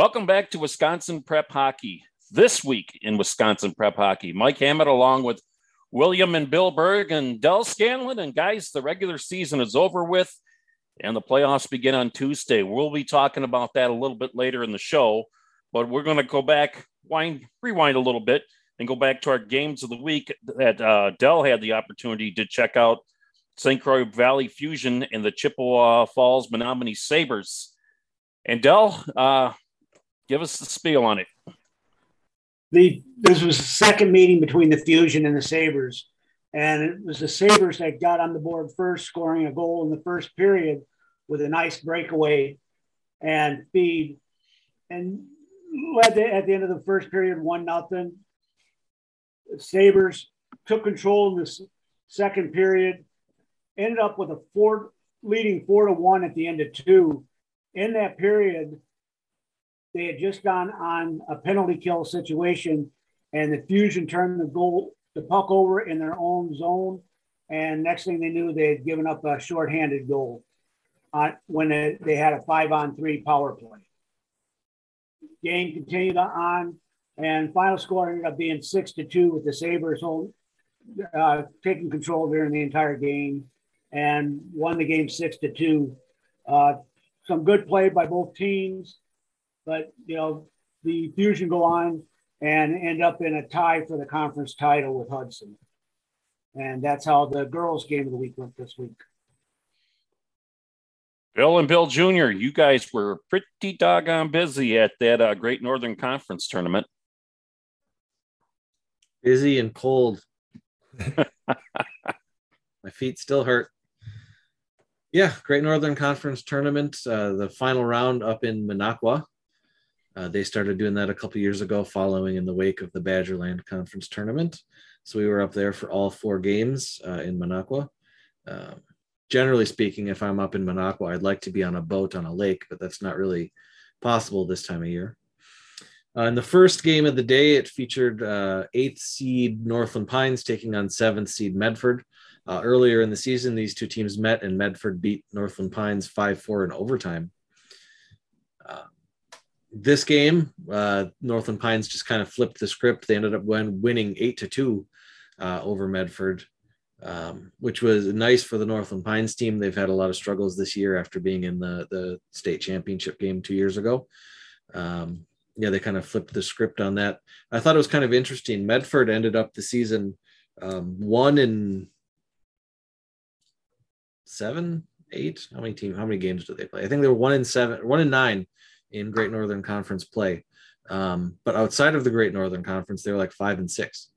Welcome back to Wisconsin Prep Hockey. This week in Wisconsin Prep Hockey, Mike Hammett along with William and Bill Berg and Dell Scanlon. And guys, the regular season is over with and the playoffs begin on Tuesday. We'll be talking about that a little bit later in the show, but we're going to go back, wind, rewind a little bit, and go back to our games of the week that uh, Dell had the opportunity to check out St. Croix Valley Fusion and the Chippewa Falls Menomonie Sabres. And Dell, uh, give us the spiel on it. The this was the second meeting between the Fusion and the Sabres, and it was the Sabres that got on the board first, scoring a goal in the first period with a nice breakaway and feed, and led the, at the end of the first period one nothing. Sabres took control in the second period, ended up with a four leading four to one at the end of two. In that period, they had just gone on a penalty kill situation, and the Fusion turned the goal, the puck over in their own zone. And next thing they knew, they had given up a shorthanded goal uh, when they, they had a five on three power play. Game continued on, and final score ended up being six to two with the Sabres hold, uh, taking control during the entire game and won the game six to two. Uh, some good play by both teams, but you know the Fusion go on and end up in a tie for the conference title with Hudson, and that's how the girls' game of the week went this week. Bill and Bill Jr., you guys were pretty doggone busy at that uh, Great Northern Conference tournament. Busy and cold. My feet still hurt. Yeah, Great Northern Conference tournament, uh, the final round up in Minocqua. Uh, they started doing that a couple years ago, following in the wake of the Badgerland Conference tournament. So we were up there for all four games uh, in Minocqua. Um, generally speaking, if I'm up in Minocqua, I'd like to be on a boat on a lake, but that's not really possible this time of year. Uh, in the first game of the day, it featured uh, eighth seed Northland Pines taking on seventh seed Medford. Uh, earlier in the season, these two teams met and Medford beat Northland Pines 5 4 in overtime. This game, uh, Northland Pines just kind of flipped the script. They ended up win- winning 8 to 2 uh, over Medford um, which was nice for the Northland Pines team. They've had a lot of struggles this year after being in the the state championship game two years ago. Um, yeah, they kind of flipped the script on that. I thought it was kind of interesting. Medford ended up the season um, one in seven, eight. How many team? How many games did they play? I think they were one in seven, one in nine in Great Northern Conference play. Um, but outside of the Great Northern Conference, they were like five and six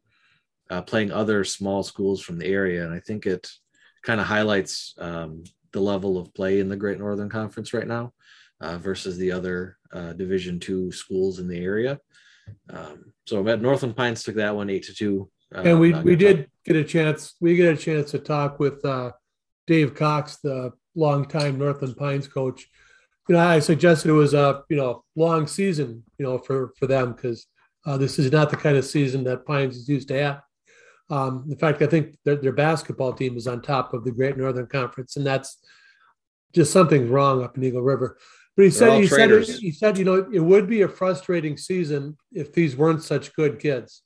uh, playing other small schools from the area. And I think it kind of highlights um, the level of play in the Great Northern Conference right now uh, versus the other uh, Division two schools in the area. Um, so at Northland Pines took that one eight to two. Uh, and we we did talk. get a chance. We get a chance to talk with uh, Dave Cox, the longtime Northland Pines coach. You know, I suggested it was a you know long season, you know, for for them because uh, this is not the kind of season that Pines is used to have. Um, in fact, I think their, their, basketball team is on top of the Great Northern Conference, and that's just something's wrong up in Eagle River. But he said he said he said you know it would be a frustrating season if these weren't such good kids.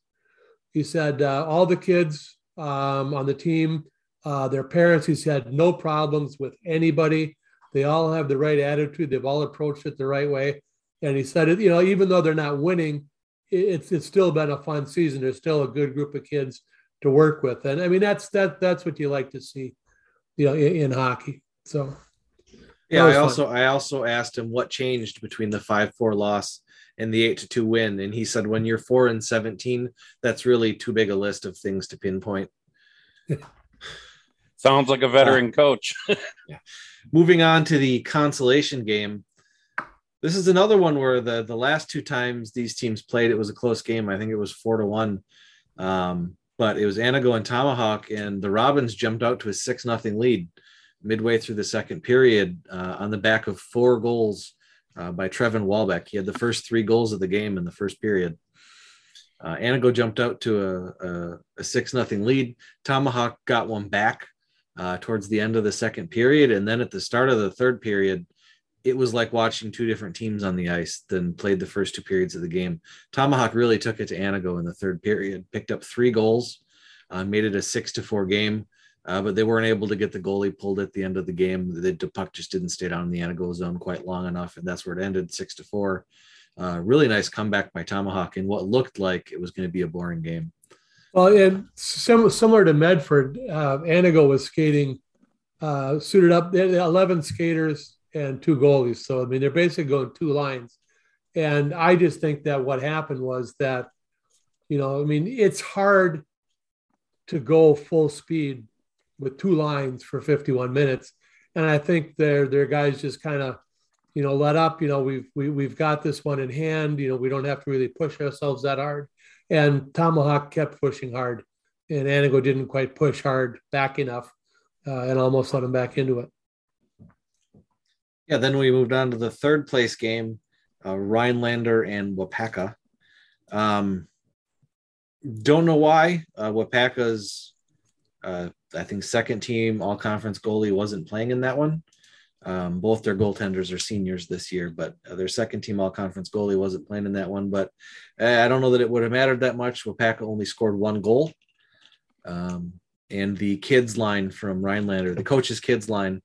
He said uh, all the kids um, on the team, uh, their parents, he said no problems with anybody. They all have the right attitude. They've all approached it the right way. And he said, you know, even though they're not winning, it's it's still been a fun season. There's still a good group of kids to work with. And I mean, that's that that's what you like to see, you know, in, in hockey. So yeah, I also fun. I also asked him what changed between the five four loss and the eight to two win, and he said when you're four and seventeen, that's really too big a list of things to pinpoint. Sounds like a veteran uh, coach. yeah. Moving on to the consolation game. This is another one where the the last two times these teams played, it was a close game. I think it was four to one. Um, but it was Antigo and Tomahawk, and the Robins jumped out to a six nothing lead midway through the second period uh, on the back of four goals uh, by Trevin Walbeck. He had the first three goals of the game in the first period. Uh, Antigo jumped out to a, a, a six nothing lead. Tomahawk got one back uh, towards the end of the second period, and then at the start of the third period, it was like watching two different teams on the ice than played the first two periods of the game. Tomahawk really took it to Antigo in the third period, picked up three goals, uh, made it a six to four game, uh, but they weren't able to get the goalie pulled at the end of the game. The, the puck just didn't stay down in the Antigo zone quite long enough, and that's where it ended six to four. Uh, really nice comeback by Tomahawk in what looked like it was going to be a boring game. Well, and sim- similar to Medford, uh, Antigo was skating uh, suited up. They had 11 skaters and two goalies. So, I mean, they're basically going two lines. And I just think that what happened was that, you know, I mean, it's hard to go full speed with two lines for 51 minutes. And I think their their guys just kind of, you know, let up. You know, we've we, we've got this one in hand. You know, we don't have to really push ourselves that hard. And Tomahawk kept pushing hard, and Antigo didn't quite push hard back enough, uh, and almost let him back into it. Yeah, then we moved on to the third place game, uh, Rhinelander and Waupaca. Um, don't know why uh, Waupaca's, uh, I think, second team all conference goalie wasn't playing in that one. Um, both their goaltenders are seniors this year, but uh, their second team all conference goalie wasn't playing in that one. But uh, I don't know that it would have mattered that much. Waupaca only scored one goal. Um, and the kids line from Rhinelander, the coach's kids line,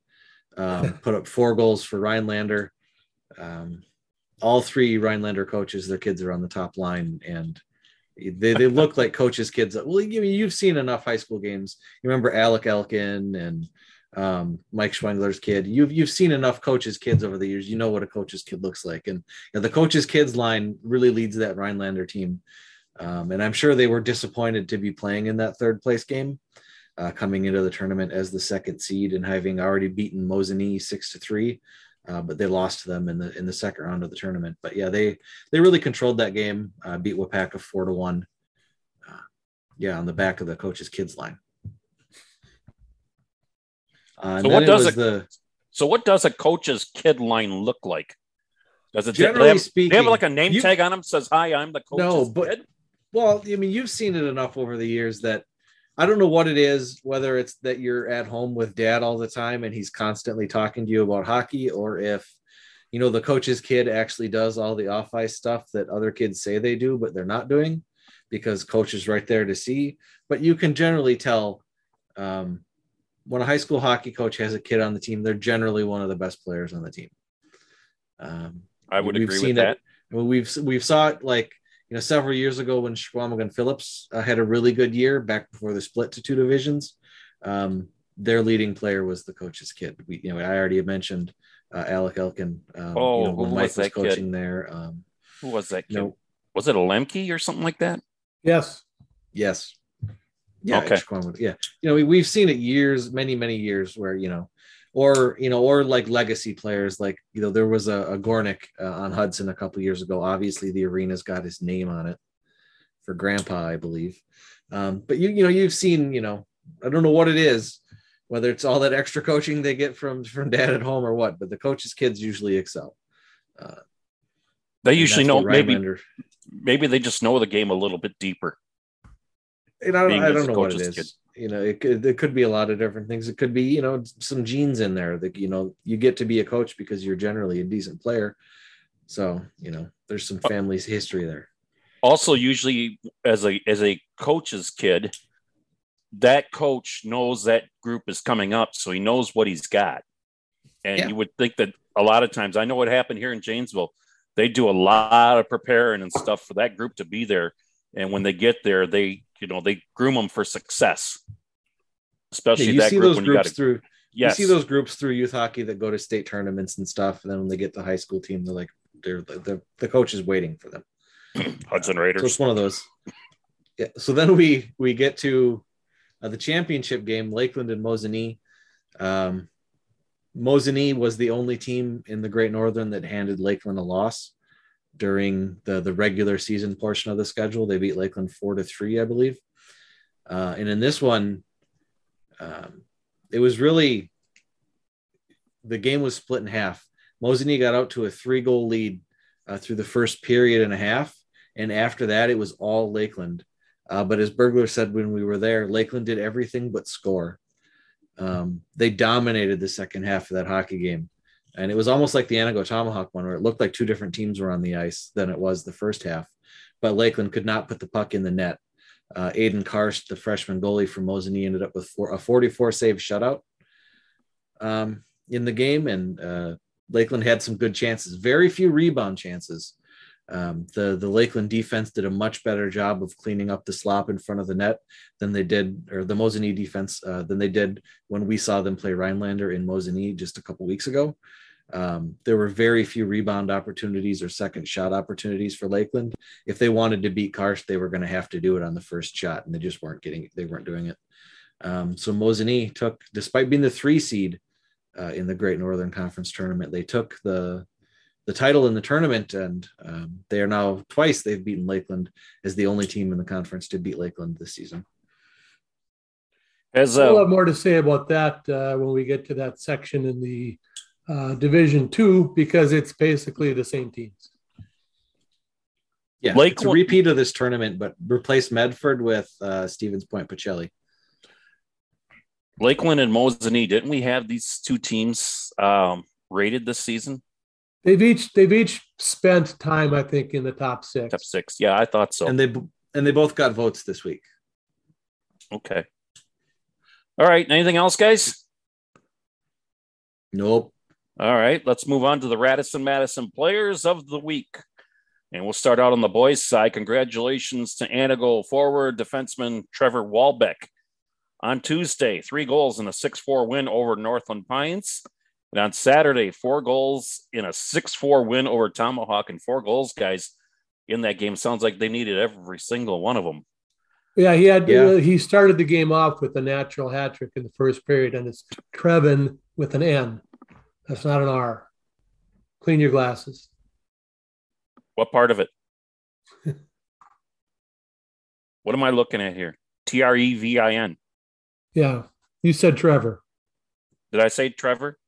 um, put up four goals for Rhinelander. Um, all three Rhinelander coaches, their kids are on the top line, and they, they look like coaches' kids. Well, you, you've seen enough high school games. You remember Alec Elkin and um, Mike Schwengler's kid. You've you've seen enough coaches' kids over the years. You know what a coach's kid looks like, and you know, the coaches' kids line really leads that Rhinelander team. Um, and I'm sure they were disappointed to be playing in that third place game uh, coming into the tournament as the second seed and having already beaten Mosinee six to three. Uh, but they lost to them in the in the second round of the tournament. But yeah, they they really controlled that game. Uh, beat Waupaca four to one. Uh, yeah, on the back of the coach's kids line. Uh, so what does it, the so what does a coach's kid line look like? Does it generally they have, speaking, they have like a name you, tag on them says "Hi, I'm the coach's no, but, kid"? Well, I mean, you've seen it enough over the years that I don't know what it is, whether it's that you're at home with dad all the time and he's constantly talking to you about hockey, or if, you know, the coach's kid actually does all the off ice stuff that other kids say they do, but they're not doing because coach is right there to see. But you can generally tell um, when a high school hockey coach has a kid on the team, they're generally one of the best players on the team. Um, I would agree with that. It, we've we've saw it like you know, several years ago when Chequamegon Phillips uh, had a really good year back before the split to two divisions, um, their leading player was the coach's kid. We, you know, I already mentioned uh, Alec Elkin. Um, oh, you know, when Mike was, was coaching kid? there. Um, who was that kid? You know, was it a Lemke or something like that? Yes. Yes. Yeah. Okay. Yeah. You know, we, we've seen it years, many, many years where, you know, or you know, or like legacy players. Like you know, there was a, a Gornick uh, on Hudson a couple years ago. Obviously, the arena's got his name on it for Grandpa, I believe. Um, but you you know, you've seen you know, I don't know what it is, whether it's all that extra coaching they get from from dad at home or what. But the coaches' kids usually excel. Uh, they usually know maybe maybe they just know the game a little bit deeper. And I don't, I don't know what it is. Kid. you know it could it could be a lot of different things. It could be you know some genes in there that you know you get to be a coach because you're generally a decent player. So you know there's some uh, family's history there. Also usually as a as a coach's kid that coach knows that group is coming up so he knows what he's got. And yeah. you would think that a lot of times i know what happened here in janesville. They do a lot of preparing and stuff for that group to be there and when they get there they you know they groom them for success. Especially yeah, you that see group those groups through yes. you see those groups through youth hockey that go to state tournaments and stuff and then when they get the high school team they're like they're the, the coach is waiting for them. Hudson raiders. So it's one of those. Yeah so then we we get to uh, the championship game lakeland and mosinee. Um mosinee was the only team in the great northern that handed lakeland a loss during the the regular season portion of the schedule. They beat Lakeland four to three, I believe. Uh, and in this one, um, it was really the game was split in half. Mosinee got out to a three goal lead uh, through the first period and a half, and after that, it was all Lakeland. Uh, but as Burglar said when we were there, Lakeland did everything but score. Um, they dominated the second half of that hockey game. And it was almost like the Antigo Tomahawk one, where it looked like two different teams were on the ice than it was the first half. But Lakeland could not put the puck in the net. Uh, Aiden Karst, the freshman goalie from Mosinee, ended up with four, a 44 save shutout um, in the game, and uh, Lakeland had some good chances. Very few rebound chances. Um, the the Lakeland defense did a much better job of cleaning up the slop in front of the net than they did, or the Mosinee defense uh, than they did when we saw them play Rhinelander in Mosinee just a couple weeks ago. Um, there were very few rebound opportunities or second shot opportunities for Lakeland. If they wanted to beat Karst, they were going to have to do it on the first shot, and they just weren't getting. They weren't doing it. Um, so Mosinee took, despite being the three seed uh, in the Great Northern Conference tournament, they took the the title in the tournament, and um, they are now twice they've beaten Lakeland as the only team in the conference to beat Lakeland this season. As uh, a lot more to say about that uh, when we get to that section in the uh, Division Two, because it's basically the same teams. Yeah, Lakeland, it's a repeat of this tournament, but replace Medford with uh, Stevens Point Pacelli. Lakeland and Mosinee, didn't we have these two teams um, rated this season? They've each they've each spent time, I think, in the top six. Top six, yeah, I thought so. And they and they both got votes this week. Okay. All right. Anything else, guys? Nope. All right. Let's move on to the Radisson Madison Players of the Week. And we'll start out on the boys' side. Congratulations to Antigo forward defenseman Trevor Walbeck. On Tuesday, three goals in a 6 4 win over Northland Pines. And on Saturday, four goals in a 6 4 win over Tomahawk, and four goals, guys, in that game. Sounds like they needed every single one of them. Yeah, he had. Yeah. Uh, he started the game off with a natural hat trick in the first period, and it's Trevin with an N. That's not an R. Clean your glasses. What part of it? what am I looking at here? T R E V I N. Yeah, you said Trevor. Did I say Trevor?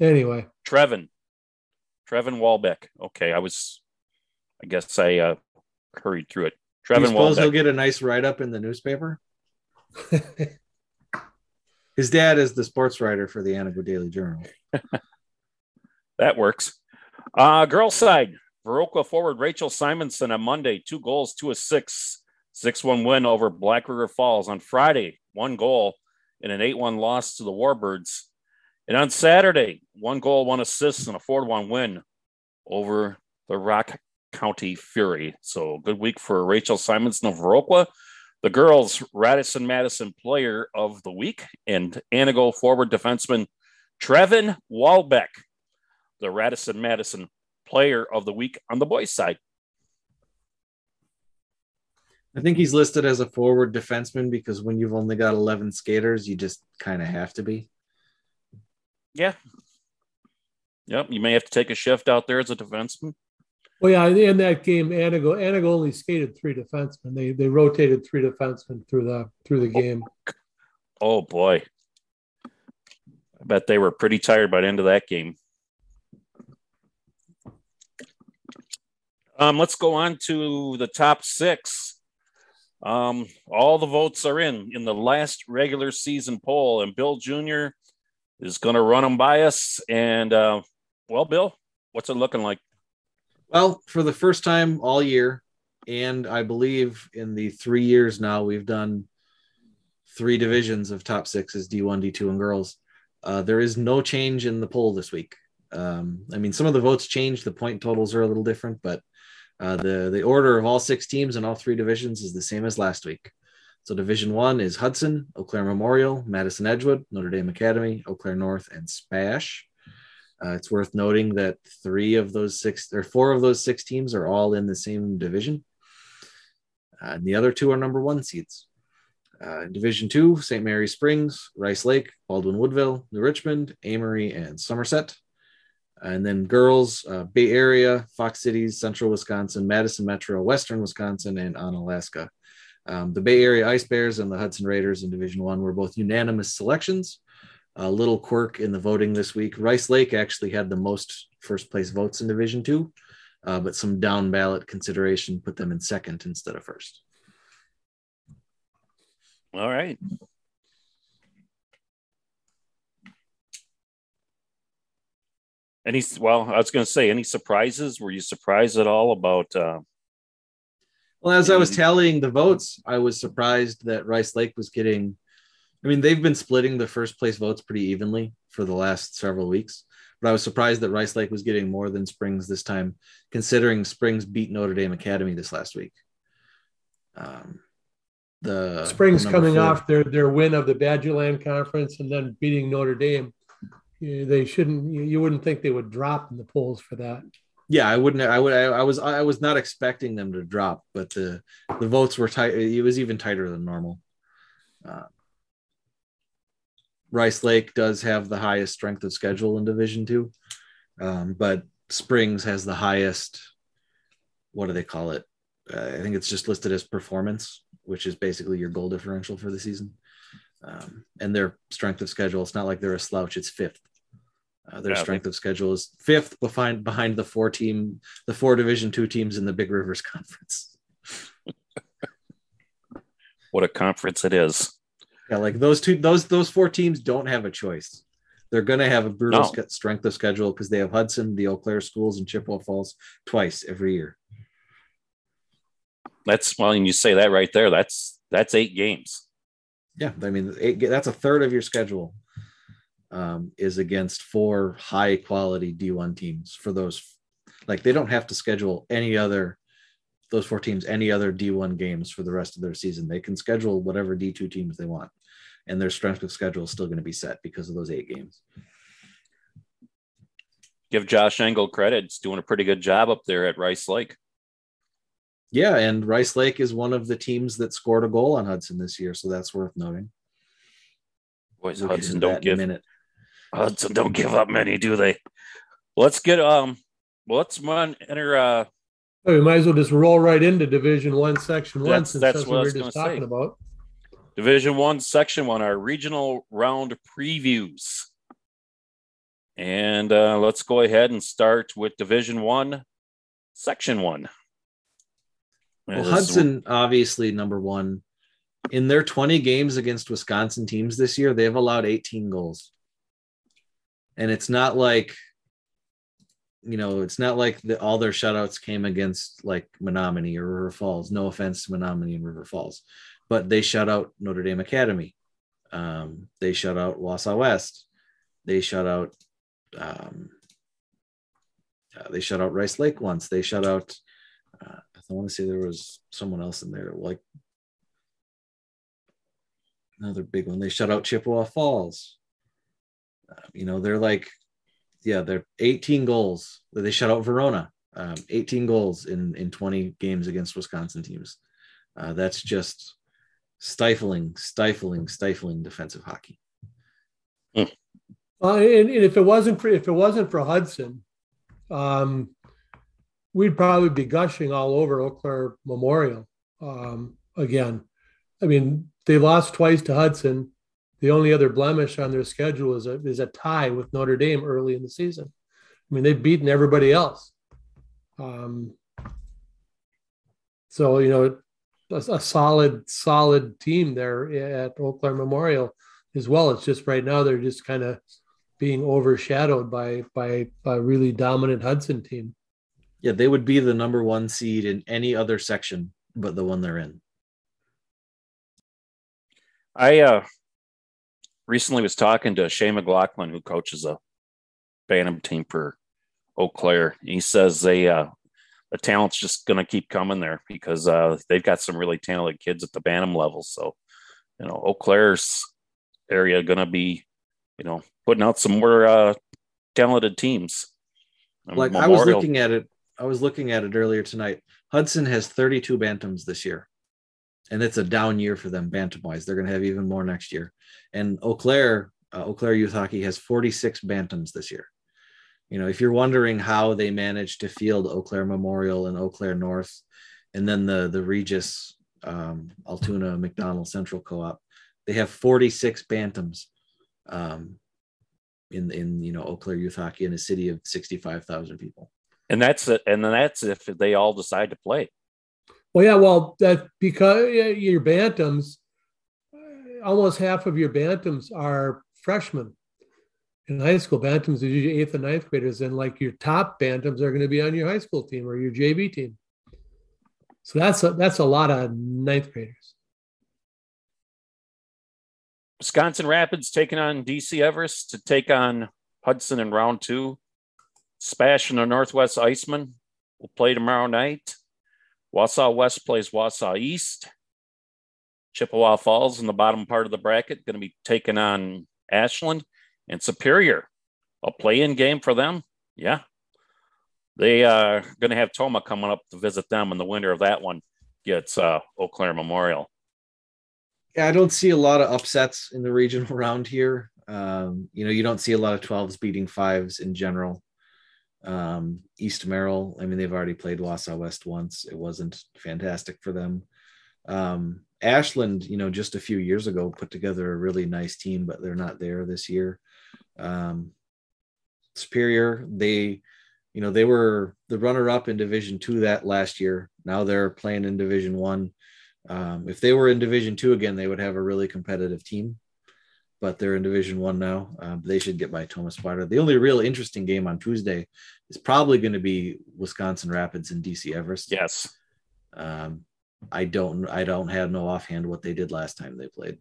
Anyway, Trevin, Trevin Walbeck. Okay, I was, I guess I uh, hurried through it. Trevin you suppose Walbeck. he'll get a nice write up in the newspaper. His dad is the sports writer for the Antigo Daily Journal. that works. Uh, girls side, Viroqua forward Rachel Simonson on Monday, two goals, two assists, 6 1 win over Black River Falls. On Friday, one goal and an 8 1 loss to the Warbirds. And on Saturday, one goal, one assist, and a 4 1 win over the Rock County Fury. So good week for Rachel Simons of Viroqua. The girls, Radisson Madison Player of the Week, and Antigo forward defenseman Trevin Walbeck, the Radisson Madison Player of the Week on the boys' side. I think he's listed as a forward defenseman because when you've only got 11 skaters, you just kind of have to be. Yeah. Yep. You may have to take a shift out there as a defenseman. Well, yeah, in that game, Antigo Antigo only skated three defensemen. They they rotated three defensemen through the through the game. Oh, oh boy. I bet they were pretty tired by the end of that game. Um, let's go on to the top six. Um, all the votes are in in the last regular season poll, and Bill Jr is going to run them by us. And uh, well, Bill, what's it looking like? Well, for the first time all year, and I believe in the three years now we've done three divisions of top sixes D1, D2, and girls. Uh, there is no change in the poll this week. Um, I mean, some of the votes changed. The point totals are a little different, but uh, the the order of all six teams in all three divisions is the same as last week. So Division One is Hudson, Eau Claire Memorial, Madison Edgewood, Notre Dame Academy, Eau Claire North, and Spash. Uh, it's worth noting that three of those six or four of those six teams are all in the same division. Uh, and the other two are number one seeds. Uh, division two, St. Mary Springs, Rice Lake, Baldwin Woodville, New Richmond, Amery, and Somerset. And then girls, uh, Bay Area, Fox Cities, Central Wisconsin, Madison Metro, Western Wisconsin, and Onalaska. Um, the Bay Area Ice Bears and the Hudson Raiders in Division One were both unanimous selections. A little quirk in the voting this week: Rice Lake actually had the most first place votes in Division Two, uh, but some down ballot consideration put them in second instead of first. All right. Any well, I was going to say, any surprises? Were you surprised at all about? Uh, well, as I was tallying the votes, I was surprised that Rice Lake was getting. I mean, they've been splitting the first place votes pretty evenly for the last several weeks, but I was surprised that Rice Lake was getting more than Springs this time, considering Springs beat Notre Dame Academy this last week. Um, the Springs the coming four. off their their win of the Badgerland Conference and then beating Notre Dame. They shouldn't. You you wouldn't think they would drop in the polls for that. Yeah, I wouldn't. I would. I, I was. I was not expecting them to drop, but the the votes were tight. It was even tighter than normal. Uh, Rice Lake does have the highest strength of schedule in Division Two, um, but Springs has the highest. What do they call it? Uh, I think it's just listed as performance, which is basically your goal differential for the season. Um, and their strength of schedule. It's not like they're a slouch. It's fifth. Uh, their Yeah, strength of schedule is fifth behind behind the four team, the four Division two teams in the Big Rivers Conference. what a conference it is. Yeah, like those two, those those four teams don't have a choice. They're going to have a brutal No. ske- strength of schedule because they have Hudson, the Eau Claire schools, and Chippewa Falls twice every year. That's well, and you say that right there. That's that's eight games. Yeah, I mean, eight, that's a third of your schedule um, is against four high quality D1 teams for those. Like they don't have to schedule any other those four teams any other D1 games for the rest of their season. They can schedule whatever D2 teams they want, and their strength of schedule is still going to be set because of those eight games. Give Josh Engel credit; he's doing a pretty good job up there at Rice Lake. Yeah, and Rice Lake is one of the teams that scored a goal on Hudson this year, so that's worth noting. Boys, Hudson don't that in a give minute. Hudson don't give up many, do they? Let's get um. Let's run enter. Uh, Oh, we might as well just roll right into Division One, Section One, That's- since that's that's, what what we was were just gonna say. talking about. Division One, Section One, our regional round previews. And uh, let's go ahead and start with Division One, Section One. Well, This is- Hudson, obviously, number one. In their 20 games against Wisconsin teams this year, they've allowed 18 goals. And it's not like, you know, it's not like the, all their shutouts came against like Menomonie or River Falls. No offense to Menomonie and River Falls, but they shut out Notre Dame Academy. Um, they shut out Wausau West. They shut out, um, uh, they shut out Rice Lake once. They shut out, uh, I want to say there was someone else in there, like another big one. They shut out Chippewa Falls. You know, they're like, yeah, they're 18 goals. They shut out Verona, um, 18 goals in in 20 games against Wisconsin teams. Uh, that's just stifling, stifling, stifling defensive hockey. Uh, and, and if it wasn't for if it wasn't for Hudson, um, we'd probably be gushing all over Eau Claire Memorial um, again. I mean, they lost twice to Hudson. The only other blemish on their schedule is a is a tie with Notre Dame early in the season. I mean, they've beaten everybody else. Um, so you know, a, a solid solid team there at Eau Claire Memorial as well. It's just right now they're just kind of being overshadowed by by a really dominant Hudson team. Yeah, they would be the number one seed in any other section but the one they're in. I uh, recently was talking to Shay McLaughlin, who coaches a Bantam team for Eau Claire. He says they uh, the talent's just going to keep coming there because uh, they've got some really talented kids at the Bantam level. So, you know, Eau Claire's area going to be, you know, putting out some more uh, talented teams. Like I was looking at it, I was looking at it earlier tonight. Hudson has 32 bantams this year, and it's a down year for them bantam wise. They're going to have even more next year. And Eau Claire, uh, Eau Claire Youth Hockey has 46 bantams this year. You know, if you're wondering how they managed to field Eau Claire Memorial and Eau Claire North, and then the the Regis um, Altoona McDonell Central Co-op, they have 46 bantams. Um, in in you know Eau Claire Youth Hockey in a city of 65,000 people. and that's it. And then that's if they all decide to play. Well, yeah, well, that because your bantams, almost half of your bantams are freshmen, in high school, bantams are usually eighth and ninth graders, and like your top bantams are going to be on your high school team or your JV team. So that's a, that's a lot of ninth graders. Wisconsin Rapids taking on DC Everest to take on Hudson in round two. Spash and the Northwest Iceman will play tomorrow night. Wausau West plays Wausau East. Chippewa Falls in the bottom part of the bracket going to be taking on Ashland and Superior. A play-in game for them. Yeah. They are going to have Tomah coming up to visit them, and the winner of that one gets uh, Eau Claire Memorial. Yeah, I don't see a lot of upsets in the regional round here. Um, you know, you don't see a lot of 12s beating fives in general. Um, East Merrill, I mean, they've already played Wausau West once. It wasn't fantastic for them. Um, Ashland, you know, just a few years ago put together a really nice team, but they're not there this year. Um, Superior, they, you know, they were the runner up in Division Two that last year. Now they're playing in Division One. Um, if they were in Division Two again, they would have a really competitive team. But they're in Division One now. Um, they should get by Thomas Sparta. The only real interesting game on Tuesday is probably going to be Wisconsin Rapids and DC Everest. Yes. Um, I don't I don't have no offhand what they did last time they played.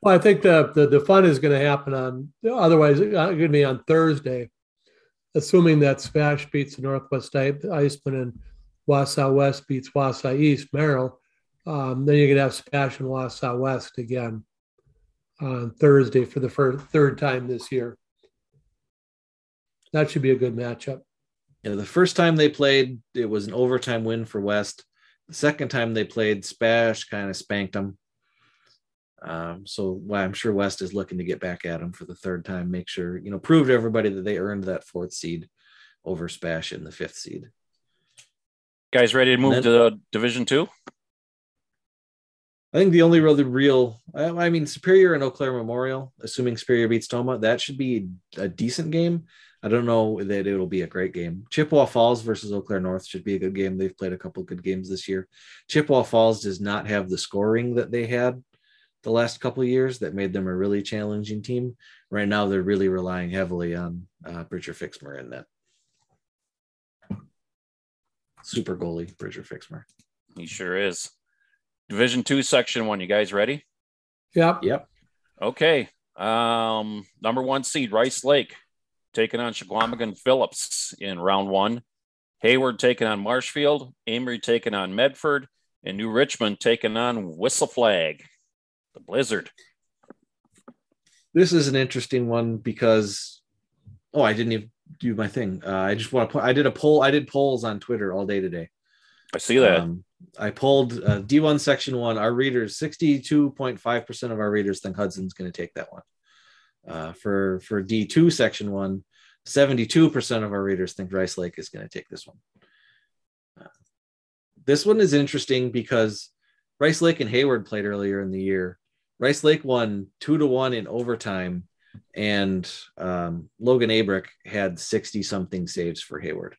Well, I think the the, the fun is going to happen on otherwise it's going to be on Thursday, assuming that Spash beats the Northwest Iceman and Wausau West beats Wausau East Merrill. Um, then you're going to have Spash and Wausau West again on Thursday for the first, third time this year. That should be a good matchup. Yeah, the first time they played, it was an overtime win for West. The second time they played, Spash kind of spanked them. Um, so well, I'm sure West is looking to get back at them for the third time, make sure, you know, prove to everybody that they earned that fourth seed over Spash in the fifth seed. Guys, ready to move then, to Division Two? I think the only really real, I mean, Superior and Eau Claire Memorial, assuming Superior beats Tomah, that should be a decent game. I don't know that it'll be a great game. Chippewa Falls versus Eau Claire North should be a good game. They've played a couple good games this year. Chippewa Falls does not have the scoring that they had the last couple years that made them a really challenging team. Right now, they're really relying heavily on uh, Bridger Fixmer in that. Super goalie, Bridger Fixmer. He sure is. Division two, section one. You guys ready? Yep. Yep. Okay. Um, number one seed, Rice Lake taking on Chequamegon Phillips in round one. Hayward taking on Marshfield, Amery taking on Medford, and New Richmond taking on Whistle Flag, the Blizzard. This is an interesting one because, oh, I didn't even do my thing. Uh, I just want to put, I did a poll. I did polls on Twitter all day today. I see that. Um, I pulled uh, D1 section one. Our readers, 62.5% of our readers think Hudson's going to take that one. Uh, for for D2 section one, 72% of our readers think Rice Lake is going to take this one. Uh, this one is interesting because Rice Lake and Hayward played earlier in the year. Rice Lake won two to one in overtime, and um, Logan Abrick had 60 something saves for Hayward.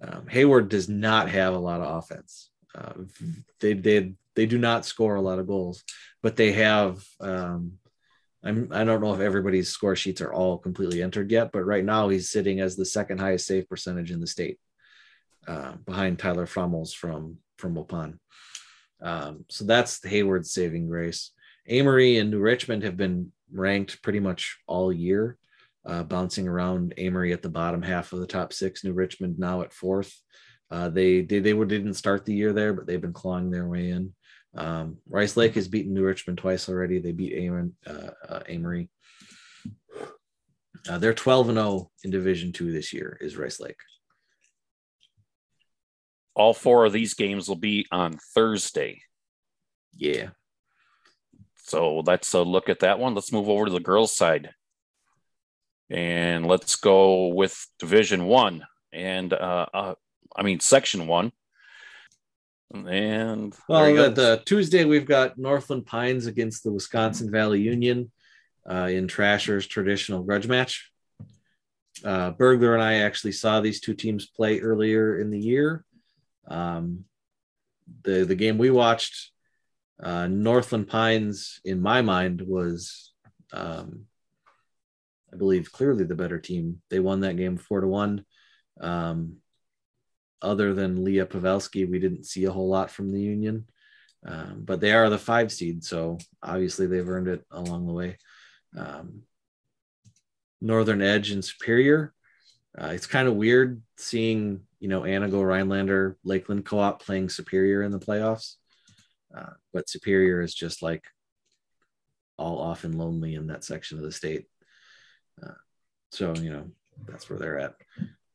Um, Hayward does not have a lot of offense. Uh, they, they, they do not score a lot of goals, but they have um, I'm I don't know if everybody's score sheets are all completely entered yet, but right now he's sitting as the second highest save percentage in the state, uh, behind Tyler Frummels from from Waupun. Um, so that's Hayward's saving grace. Amery and New Richmond have been ranked pretty much all year, uh, bouncing around Amery at the bottom half of the top six. New Richmond now at fourth. Uh, they they they didn't start the year there, but they've been clawing their way in. Um, Rice Lake has beaten New Richmond twice already. They beat Amery. Uh, uh, Amery. Uh, they're 12 and 0 in Division Two this year. Is Rice Lake? All four of these games will be on Thursday. Yeah. So let's uh, look at that one. Let's move over to the girls' side, and let's go with Division One. And uh, uh, I mean Section One. And well, the, the, Tuesday we've got Northland Pines against the Wisconsin Valley Union uh, in Trasher's traditional grudge match. Uh, Burglar and I actually saw these two teams play earlier in the year. Um, the the game we watched, uh, Northland Pines, in my mind, was Um, I believe clearly the better team. They won that game four to one. Um, other than Leah Pavelski, we didn't see a whole lot from the Union, um, but they are the five seed, so obviously they've earned it along the way. Um, Northern Edge and Superior. Uh, it's kind of weird seeing you know Antigo Rhinelander Lakeland Co-op playing Superior in the playoffs, uh, but Superior is just like all off and lonely in that section of the state. Uh, so you know that's where they're at.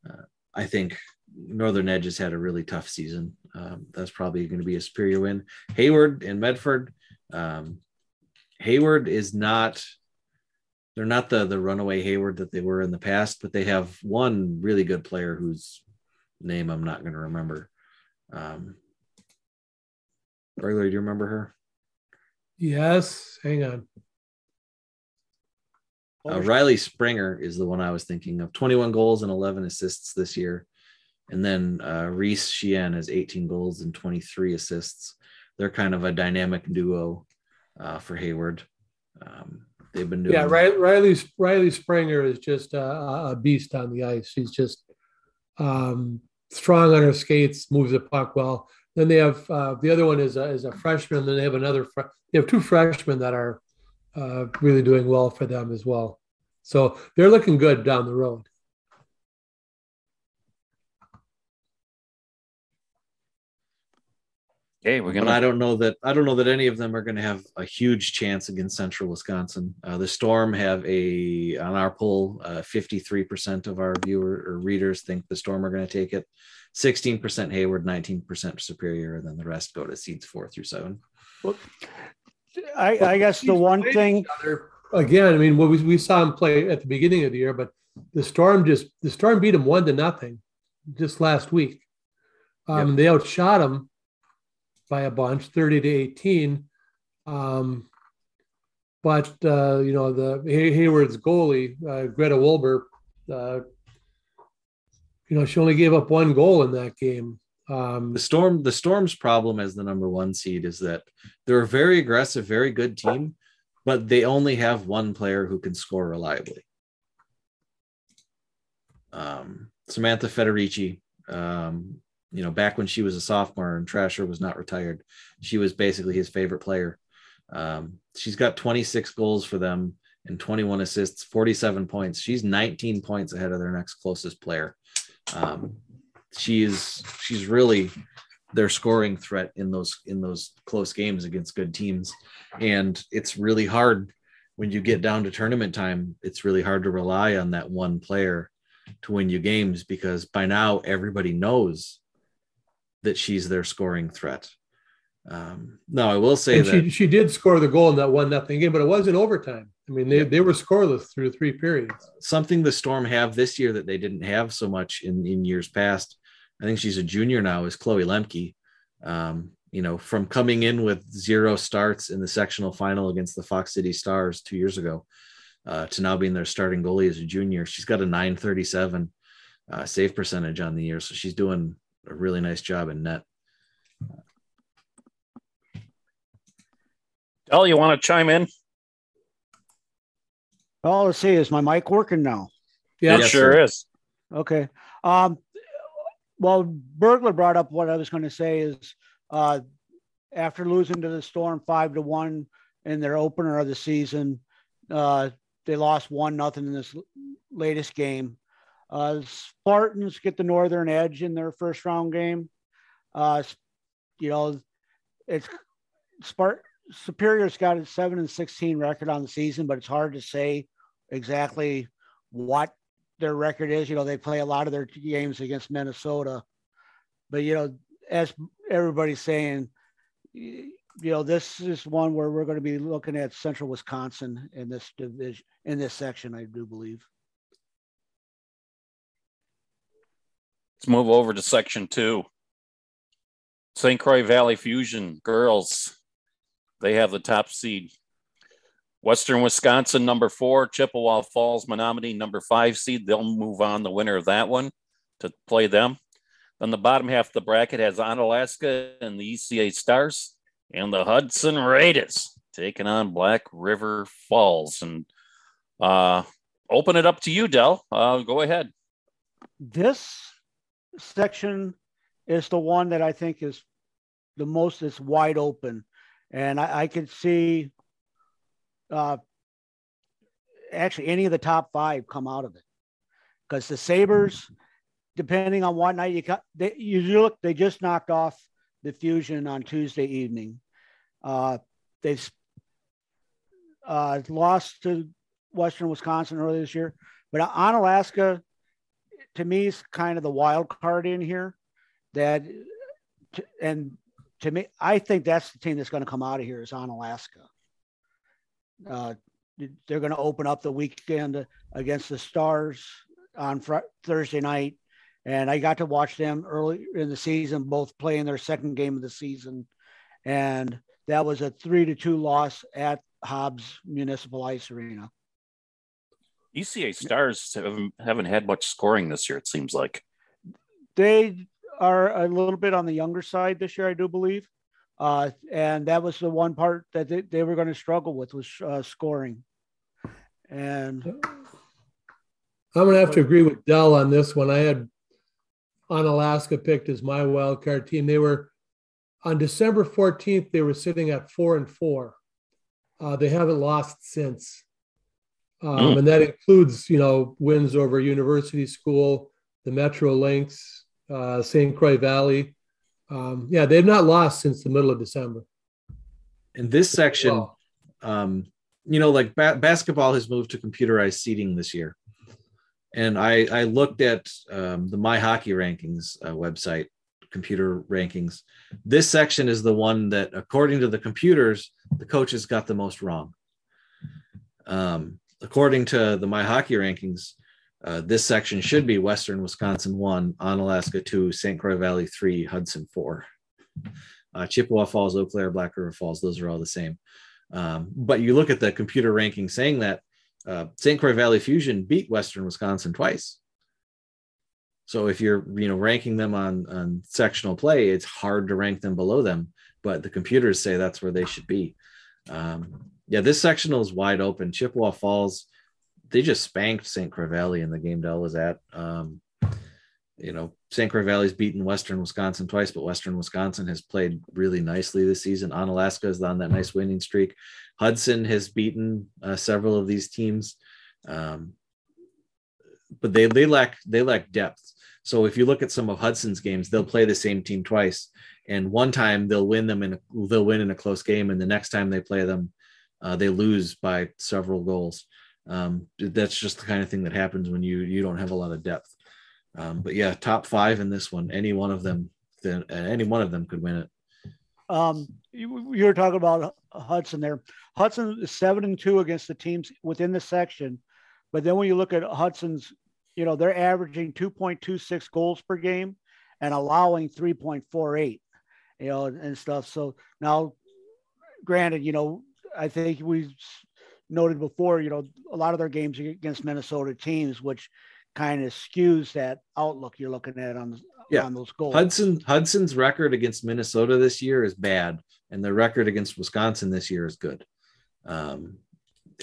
Uh, I think Northern Edge has had a really tough season. Um, that's probably going to be a superior win. Hayward and Medford. Um, Hayward is not. They're not the the runaway Hayward that they were in the past, but they have one really good player whose name I'm not going to remember. Um, do you remember her? Yes. Hang on. Uh, Riley Springer is the one I was thinking of. 21 goals and 11 assists this year. And then uh, Reese Sheehan has 18 goals and 23 assists. They're kind of a dynamic duo uh, for Hayward. Um, they've been doing. Yeah, Riley Riley Springer is just a, a beast on the ice. He's just um, strong on her skates, moves the puck well. Then they have uh, the other one is a, is a freshman. Then they have another. Fr- they have two freshmen that are uh, really doing well for them as well. So they're looking good down the road. Okay, we're gonna. But I don't know that I don't know that any of them are going to have a huge chance against Central Wisconsin. Uh, the Storm have a on our poll, fifty three percent of our viewer or readers think the Storm are going to take it. Sixteen percent Hayward, nineteen percent Superior, and then the rest go to seeds four through seven. Well, I, I guess the one thing again, I mean, we, we saw him play at the beginning of the year, but the Storm just the Storm beat him one to nothing just last week. Um, yep. They outshot him by a bunch, thirty to eighteen. Um, but uh, you know the Hay- Hayward's goalie, uh, Greta Wilbur, uh, you know she only gave up one goal in that game. Um, the storm, the storm's problem as the number one seed is that they're a very aggressive, very good team, but they only have one player who can score reliably. Um, Samantha Federici, um, you know, back when she was a sophomore and Trasher was not retired, she was basically his favorite player. Um, she's got 26 goals for them and 21 assists, 47 points. She's 19 points ahead of their next closest player. Um, she's she's really their scoring threat in those in those close games against good teams. And it's really hard when you get down to tournament time it's really hard to rely on that one player to win you games because by now everybody knows that she's their scoring threat. Um, no i will say and that she, she did score the goal in that one nothing game but it was in overtime. I mean they, they were scoreless through three periods. Something the storm have this year that they didn't have so much in in years past I think she's a junior now, is Chloe Lemke. Um, you know, from coming in with zero starts in the sectional final against the Fox City Stars two years ago uh, to now being their starting goalie as a junior, she's got a 937 uh, save percentage on the year. So she's doing a really nice job in net. Del, you want to chime in? Oh, let's see. Is my mic working now? Yeah, it sure sir. is. Okay. Um, well, Burglar brought up what I was going to say is uh, after losing to the Storm five to one in their opener of the season, uh, they lost one nothing in this latest game. Uh, Spartans get the Northern Edge in their first round game. Uh, you know, it's Spart Superior's got a seven and sixteen record on the season, but it's hard to say exactly what their record is. You know, they play a lot of their games against Minnesota, but you know, as everybody's saying, you know, this is one where we're going to be looking at Central Wisconsin in this division, in this section, I do believe. Let's move over to section two. St. Croix Valley Fusion girls, they have the top seed. Western Wisconsin, number four, Chippewa Falls, Menomonie, number five seed. They'll move on the winner of that one to play them. Then the bottom half of the bracket has Onalaska and the ECA Stars and the Hudson Raiders. taking on Black River Falls. And uh, open it up to you, Dell. Uh, go ahead. This section is the one that I think is the most is wide open. And I, I could see uh, actually any of the top five come out of it because the Sabres, depending on what night you cut, they, you look, they just knocked off the Fusion on Tuesday evening. Uh, they've uh, lost to Western Wisconsin earlier this year, but Onalaska, to me, is kind of the wild card in here. That, and to me, I think that's the team that's going to come out of here is Onalaska. Uh, they're going to open up the weekend against the Stars on fr- Thursday night, and I got to watch them early in the season, both playing their second game of the season, and that was a three to two loss at Hobbs Municipal Ice Arena. ECA Stars haven't, haven't had much scoring this year. It seems like they are a little bit on the younger side this year, I do believe. Uh, and that was the one part that they, they were going to struggle with was uh, scoring. And I'm going to have to agree with Dell on this one. I had Onalaska picked as my wild card team. They were on December 14th. They were sitting at four and four. Uh, they haven't lost since, um, mm. and that includes you know wins over University School, the Metro Lynx, uh, St. Croix Valley. Um, yeah, they've not lost since the middle of December. In this section, um, you know, like ba- basketball has moved to computerized seating this year, and I I looked at um, the My Hockey Rankings uh, website, computer rankings. This section is the one that, according to the computers, the coaches got the most wrong. Um, according to the My Hockey Rankings, uh, this section should be Western Wisconsin one, Onalaska two, St. Croix Valley three, Hudson four. Uh, Chippewa Falls, Eau Claire, Black River Falls, those are all the same. Um, but you look at the computer ranking saying that uh, St. Croix Valley Fusion beat Western Wisconsin twice. So if you're you know ranking them on on sectional play, it's hard to rank them below them. But the computers say that's where they should be. Um, yeah, this sectional is wide open. Chippewa Falls they just spanked St. Croix Valley in the game Dell was at. Um, you know, St. Croix Valley's beaten Western Wisconsin twice, but Western Wisconsin has played really nicely this season. Onalaska is on that nice winning streak. Hudson has beaten uh, several of these teams, um, but they they lack they lack depth. So if you look at some of Hudson's games, they'll play the same team twice, and one time they'll win them in they'll win in a close game, and the next time they play them, uh, they lose by several goals. Um, that's just the kind of thing that happens when you you don't have a lot of depth. Um, but yeah, top five in this one. Any one of them, then any one of them could win it. Um, you, you were talking about Hudson there. Hudson is seven and two against the teams within the section, but then when you look at Hudson's, you know they're averaging two point two six goals per game and allowing three point four eight, you know, and stuff. So now, granted, you know, I think we noted before, you know, a lot of their games against Minnesota teams, which kind of skews that outlook you're looking at on yeah. on those goals. Hudson Hudson's record against Minnesota this year is bad, and their record against Wisconsin this year is good. Um,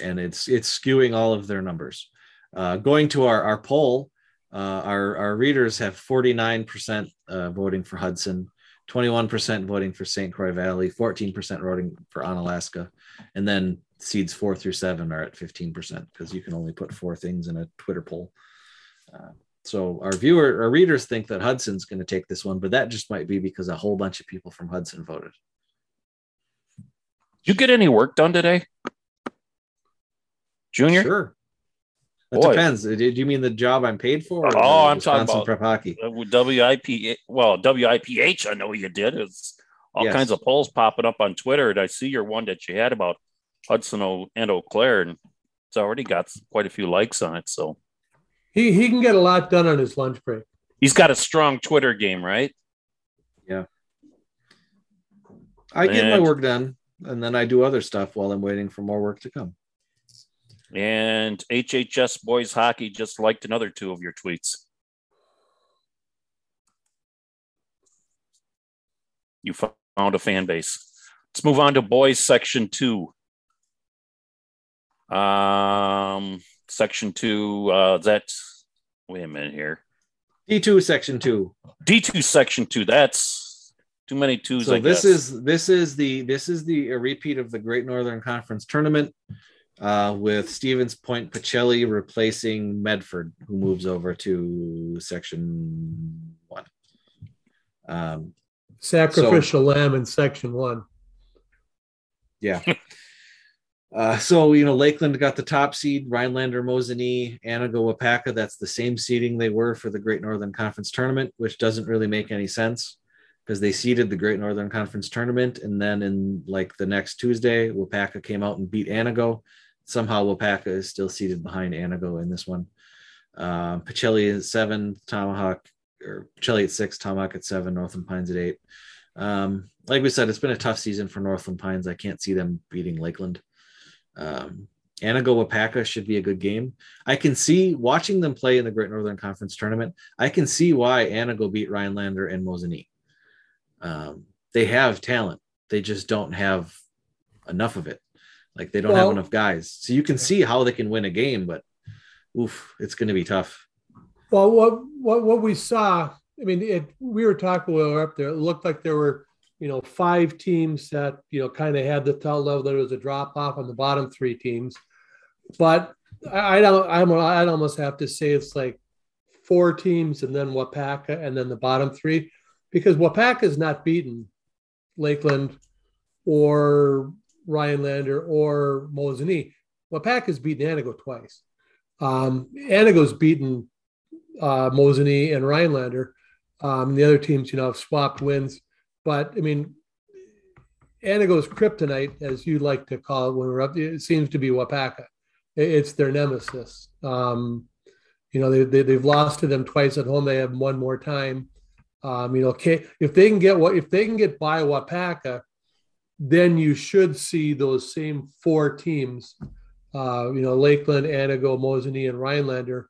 and it's it's skewing all of their numbers. Uh, going to our our poll, uh, our our readers have 49% uh, voting for Hudson, 21% voting for St. Croix Valley, 14% voting for Onalaska, and then seeds four through seven are at 15% because you can only put four things in a Twitter poll. Uh, so our viewer, our readers think that Hudson's going to take this one, but that just might be because a whole bunch of people from Hudson voted. Did you get any work done today? Junior? Sure. It depends. Do you mean the job I'm paid for? Oh, I'm Wisconsin talking about prep hockey. WIP. Well, WIPH. I know you did. It's all yes. kinds of polls popping up on Twitter, and I see your one that you had about Hudson and Eau Claire, and it's already got quite a few likes on it. So he he can get a lot done on his lunch break. He's got a strong Twitter game, right? Yeah. I and, get my work done, and then I do other stuff while I'm waiting for more work to come. And HHS boys hockey just liked another two of your tweets. You found a fan base. Let's move on to boys section two. Um, section two. Uh, that's wait a minute here. D2 section two. D2 section two. That's too many twos. So I this guess. is this is the this is the a repeat of the Great Northern Conference tournament uh, with Stevens Point Pacelli replacing Medford, who moves over to section one. Um, Sacrificial lamb in section one. yeah. Uh, so you know, Lakeland got the top seed, Rhinelander, Mosinee, Antigo, Waupaca. That's the same seeding they were for the Great Northern Conference tournament, which doesn't really make any sense because they seeded the Great Northern Conference tournament, and then in like the next Tuesday, Waupaca came out and beat Antigo. Somehow, Waupaca is still seated behind Antigo in this one. Uh, Pacelli at seven, Tomahawk or Pacelli at six, Tomahawk at seven, Northland Pines at eight. Um, like we said, it's been a tough season for Northland Pines. I can't see them beating Lakeland. Um, Antigo Waupaca should be a good game. I can see watching them play in the Great Northern Conference tournament. I can see why Antigo beat Rhinelander and Mosinee. Um, they have talent. They just don't have enough of it. Like they don't Well- have enough guys. So you can see how they can win a game, but oof, it's going to be tough. Well, what what what we saw, I mean, it, we were talking while we were up there. It looked like there were, you know, five teams that you know kind of had the top level. There was a drop off on the bottom three teams, but I, don't. I'm, I'd almost have to say it's like four teams and then Waupaca and then the bottom three, because Waupaca is not beaten Lakeland or Rhinelander or Mosinee. Waupaca has beaten Antigo twice. Um, Antigo's beaten uh, Mosinee and Rhinelander. Um, the other teams, you know, have swapped wins. But I mean, Antigo's kryptonite, as you like to call it when we're up, it seems to be Waupaca. It's their nemesis. Um, you know, they, they, they've lost to them twice at home. They have one more time. Um, you know, if they can get what if they can get by Waupaca, then you should see those same four teams. Uh, you know, Lakeland, Antigo, Mosinee, and Rhinelander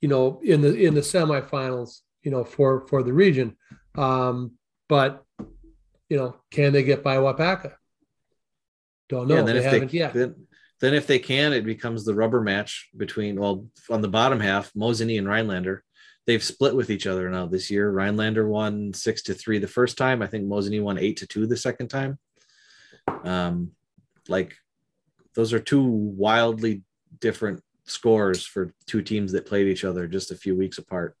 you know, in the in the semifinals, you know, for for the region. Um, but you know, can they get by Waupaca? Don't know. Yeah, and then they if haven't they yet. then, then if they can, it becomes the rubber match between well on the bottom half, Mosinee and Rhinelander. They've split with each other now this year. Rhinelander won six to three the first time. I think Mosinee won eight to two the second time. Um, like those are two wildly different scores for two teams that played each other just a few weeks apart.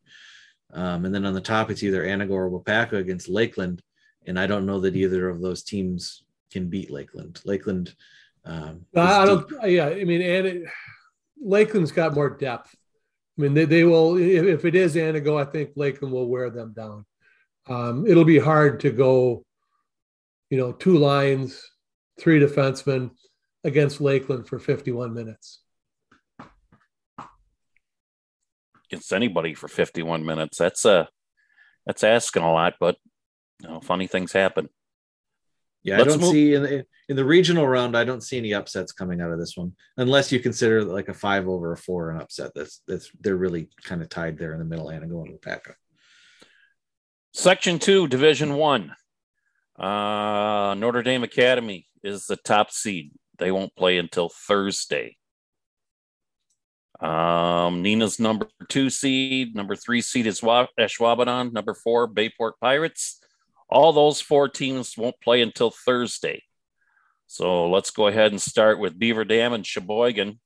Um, and then on the top, it's either Antigo or Waupaca against Lakeland. And I don't know that either of those teams can beat Lakeland. Lakeland. Um, I don't. deep. Yeah, I mean, and it, Lakeland's got more depth. I mean, they, they will. If, if it is Antigo, I think Lakeland will wear them down. Um, it'll be hard to go, you know, two lines, three defensemen against Lakeland for 51 minutes. Against anybody for 51 minutes. That's uh that's asking a lot, but you know, funny things happen. Yeah, Let's I don't move- see in the, in the regional round. I don't see any upsets coming out of this one, unless you consider like a five over a four an upset. That's that's they're really kind of tied there in the middle. Antigo and Waupaca. Section two, Division One. Uh, Notre Dame Academy is the top seed. They won't play until Thursday. Um, Neenah's number two seed, number three seed is Wa- Ashwaubenon, number four Bayport Pirates. All those four teams won't play until Thursday. So let's go ahead and start with Beaver Dam and Sheboygan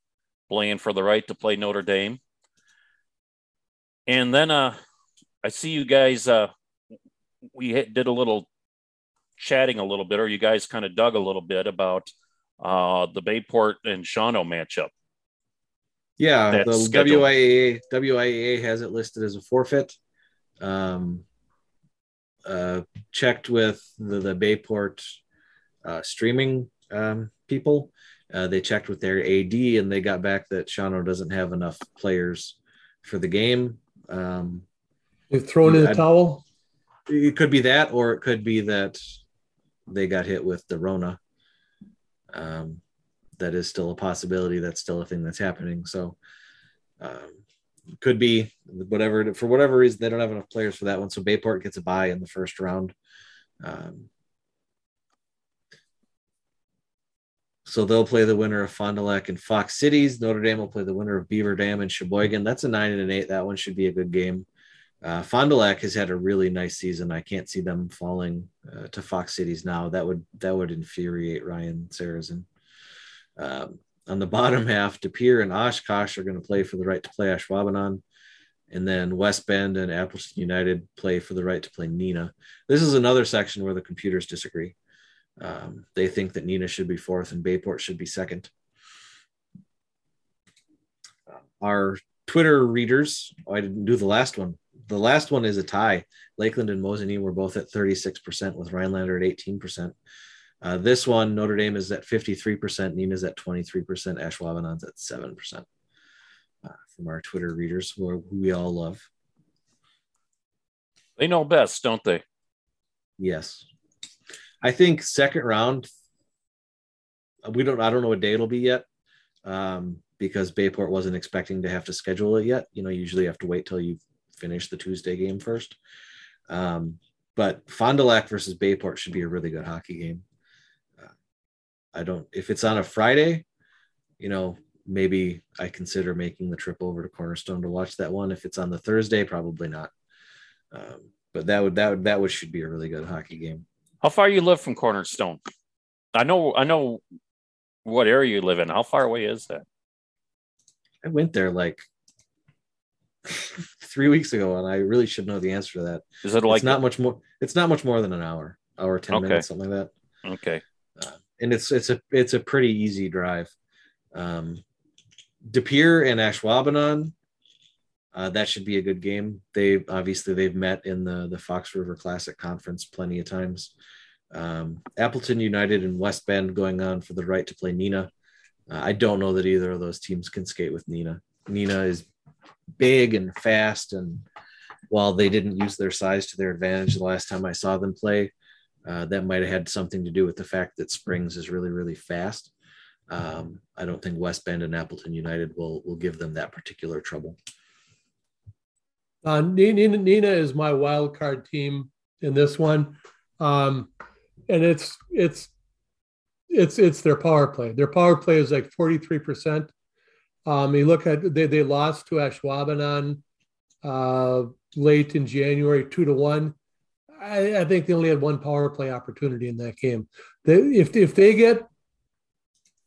playing for the right to play Notre Dame. And then uh, I see you guys. Uh, we did a little chatting a little bit, or you guys kind of dug a little bit about uh, the Bayport and Shawano matchup. Yeah, the scheduled. WIAA WIAA has it listed as a forfeit. Um, uh, checked with the, the Bayport uh, streaming um, people. Uh, they checked with their AD and they got back that Shawano doesn't have enough players for the game. Um, They've thrown in the I- towel. it could be that, or it could be that they got hit with the Rona. Um, that is still a possibility. That's still a thing that's happening. So, um, could be whatever for whatever reason they don't have enough players for that one. So Bayport gets a bye in the first round. Um, so they'll play the winner of Fond du Lac and Fox Cities. Notre Dame will play the winner of Beaver Dam and Sheboygan. That's a nine and an eight. That one should be a good game. Uh, Fond du Lac has had a really nice season. I can't see them falling uh, to Fox Cities now. That would that would infuriate Ryan Sarazen. Um, on the bottom half, De Pere and Oshkosh are going to play for the right to play Ashwaubenon. And then West Bend and Appleton United play for the right to play Neenah. This is another section where the computers disagree. Um, they think that Neenah should be fourth and Bayport should be second. Our Twitter readers, oh, I didn't do the last one. The last one is a tie. Lakeland and Mosinee were both at 36% with Rhinelander at 18%. Uh, this one, Notre Dame is at 53%, Neenah's at 23%, Ashwaubenon's at 7% uh, from our Twitter readers who, who we all love. They know best, don't they? Yes. I think second round, we don't, I don't know what day it'll be yet um, because Bayport wasn't expecting to have to schedule it yet. You know, you usually you have to wait till you finish the Tuesday game first. Um, but Fond du Lac versus Bayport should be a really good hockey game. I don't, if it's on a Friday, you know, maybe I consider making the trip over to Cornerstone to watch that one. If it's on the Thursday, probably not. Um, but that would that would that would should be a really good hockey game. How far you live from Cornerstone? I know I know what area you live in. How far away is that? I went there like three weeks ago, and I really should know the answer to that. Is it like it's not much more? It's not much more than an hour, hour ten Okay. minutes, something like that. okay? And it's it's a it's a pretty easy drive. Um, De Pere and Ashwaubenon, uh, that should be a good game. They obviously they've met in the the Fox River Classic Conference plenty of times. Um, Appleton United and West Bend going on for the right to play Neenah. Uh, I don't know that either of those teams can skate with Neenah. Neenah is big and fast, and while they didn't use their size to their advantage the last time I saw them play, uh, that might have had something to do with the fact that Springs is really, really fast. Um, I don't think West Bend and Appleton United will will give them that particular trouble. Uh, Neenah, Neenah is my wild card team in this one, um, and it's it's it's it's their power play. Their power play is like forty three percent. Um, you look at they they lost to Ashwaubenon uh, late in January, two to one. I, I think they only had one power play opportunity in that game. They, if if they get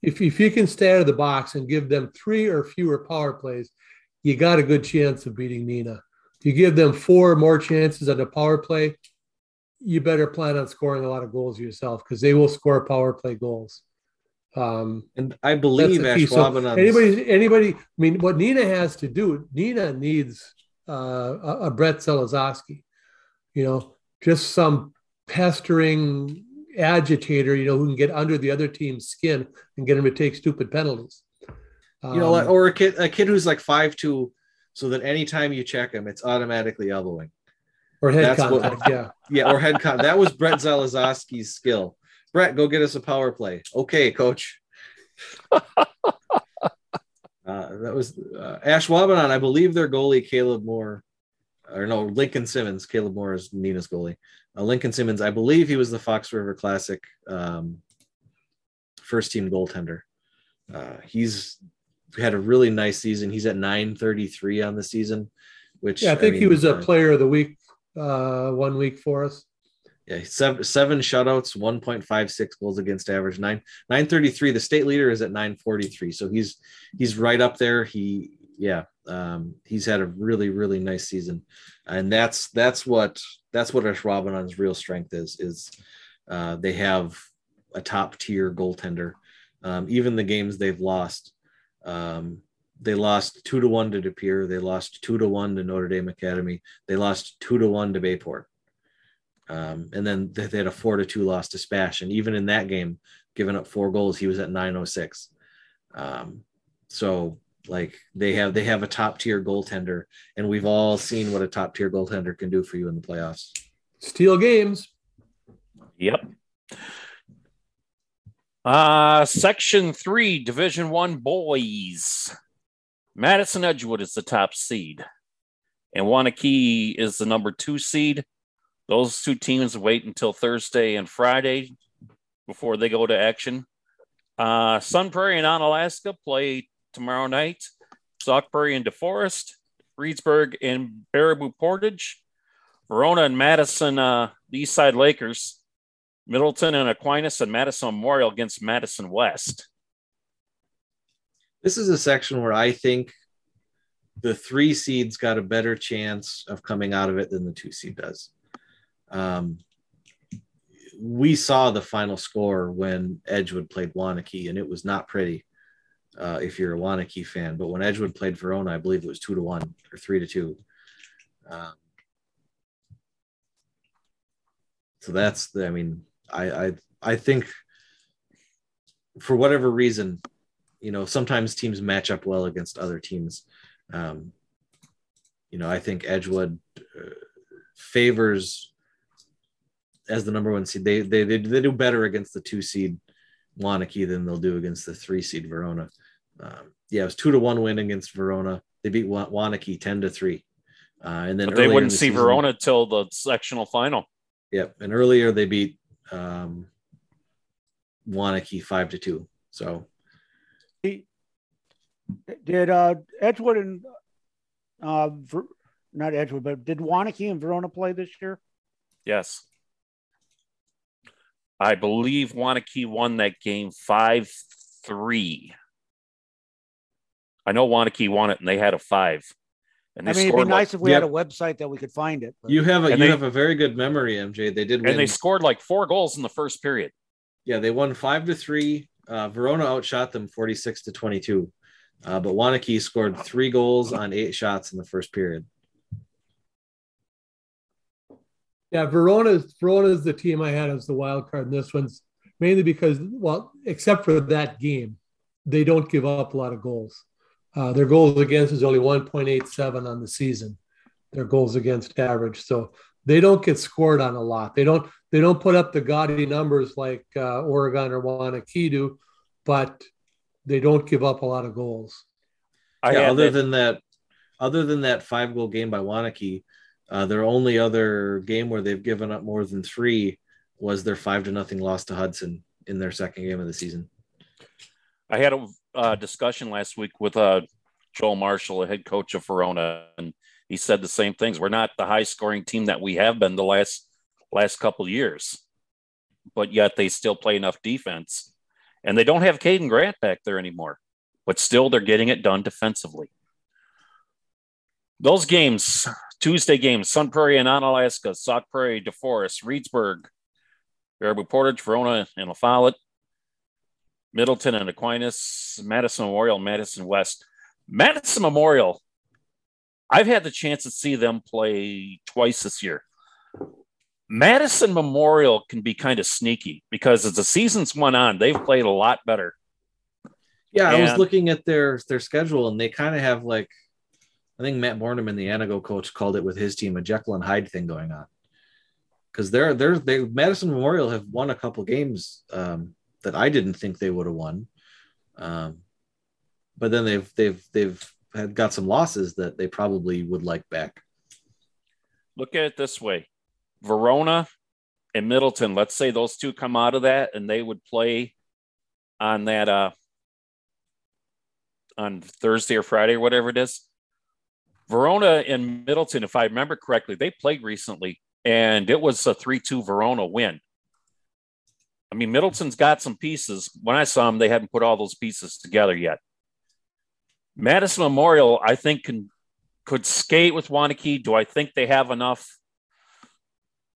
if if you can stay out of the box and give them three or fewer power plays, you got a good chance of beating Neenah. If you give them four or more chances on the power play, you better plan on scoring a lot of goals yourself because they will score power play goals. Um, And I believe that's the. So anybody, anybody. I mean, what Neenah has to do, Neenah needs uh, a, a Brett Zelazowski. You know, just some pestering agitator. You know, who can get under the other team's skin and get him to take stupid penalties. you know, Um, or a kid a kid who's like five two, so that anytime you check him, it's automatically elbowing. or head that's what- contact. yeah. Yeah, or head con. that was Brett Zalazowski's skill. Brett, go get us a power play. Okay, coach. Uh, that was uh, Ashwaubenon. I believe their goalie Caleb Moore, or no Lincoln Simmons. Caleb Moore is Neenah's goalie. Uh, Lincoln Simmons. I believe he was the Fox River Classic um, first team goaltender. Uh, he's had a really nice season. He's at 933 on the season, which Yeah, I think he mean, was a uh, player of the week uh, one week for us. Yeah, seven, seven shutouts, 1.56 goals against average, nine 933. The state leader is at 943. So he's he's right up there. He yeah, um, he's had a really, really nice season. And that's that's what that's what Ashwaubenon's real strength is, is uh, they have a top tier goaltender. Um, even the games they've lost, um, they lost two to one to De Pere. They lost two to one to Notre Dame Academy. They lost two to one to Bayport. Um, and then they they had a four to two loss to Spash. And even in that game, giving up four goals, he was at 906. Um, so like they have they have a top tier goaltender, and we've all seen what a top tier goaltender can do for you in the playoffs. Steal games. Yep. Uh, section three, Division One boys. Madison Edgewood is the top seed, and Waunakee is the number two seed. Those two teams wait until Thursday and Friday before they go to action. Uh, Sun Prairie and Onalaska play tomorrow night. Prairie and DeForest, Reedsburg and Baraboo Portage, Verona and Madison, uh, the East Side Lakers, Middleton and Aquinas and Madison Memorial against Madison West. This is a section where I think the three seeds got a better chance of coming out of it than the two seed does. Um, we saw the final score when Edgewood played Waunakee, and it was not pretty uh, if you're a Waunakee fan. But when Edgewood played Verona, I believe it was two to one or three to two. Um, so that's the. I mean, I I I think for whatever reason, you know, sometimes teams match up well against other teams. Um, you know, I think Edgewood uh, favors as the number one seed. They, they they they do better against the two seed Waunakee than they'll do against the three seed Verona. Um, yeah, it was two to one win against Verona. They beat Waunakee ten to three, uh, and then but they wouldn't the see season, Verona till the sectional final. Yep, and earlier they beat um, Waunakee five to two. So, did uh, Edgewood and uh, Ver- not Edgewood, but did Waunakee and Verona play this year? Yes. I believe Waunakee won that game 5 3. I know Waunakee won it and they had a five. And I mean, it'd be nice like, if we yep. had a website that we could find it. But. You have a you they, have a very good memory, MJ. They did, win. and they scored like four goals in the first period. Yeah, they won five to three. Uh, Verona outshot them forty six to twenty two, uh, but Waunakee scored three goals on eight shots in the first period. Yeah, Verona Verona is the team I had as the wild card in this one's mainly because, well, except for that game, they don't give up a lot of goals. Uh, their goals against is only 1.87 on the season. Their goals against average, so they don't get scored on a lot. They don't they don't put up the gaudy numbers like uh, Oregon or Waunakee do, but they don't give up a lot of goals. Yeah, other that. than that, other than that five goal game by Waunakee, uh, their only other game where they've given up more than three was their five to nothing loss to Hudson in their second game of the season. I had a uh, discussion last week with uh, Joel Marshall, the head coach of Verona, and he said the same things. We're not the high scoring team that we have been the last last couple years, but yet they still play enough defense, and they don't have Caden Grant back there anymore. But still, they're getting it done defensively. Those games, Tuesday games, Sun Prairie and Onalaska, Sauk Prairie, DeForest, Reedsburg, Baraboo Portage, Verona, and La Follette, Middleton and Aquinas, Madison Memorial, Madison West. Madison Memorial, I've had the chance to see them play twice this year. Madison Memorial can be kind of sneaky because as the seasons went on, they've played a lot better. Yeah, and, I was looking at their their schedule and they kind of have like I think Matt Borneman, the Antigo coach, called it with his team a Jekyll and Hyde thing going on. Because they're they're they Madison Memorial have won a couple games um, that I didn't think they would have won. Um, but then they've they've they've had got some losses that they probably would like back. Look at it this way: Verona and Middleton. Let's say those two come out of that, and they would play on that uh, on Thursday or Friday or whatever it is. Verona and Middleton, if I remember correctly, they played recently, and it was a three-two Verona win. I mean, Middleton's got some pieces. When I saw them, they hadn't put all those pieces together yet. Madison Memorial, I think, can could skate with Waunakee. Do I think they have enough?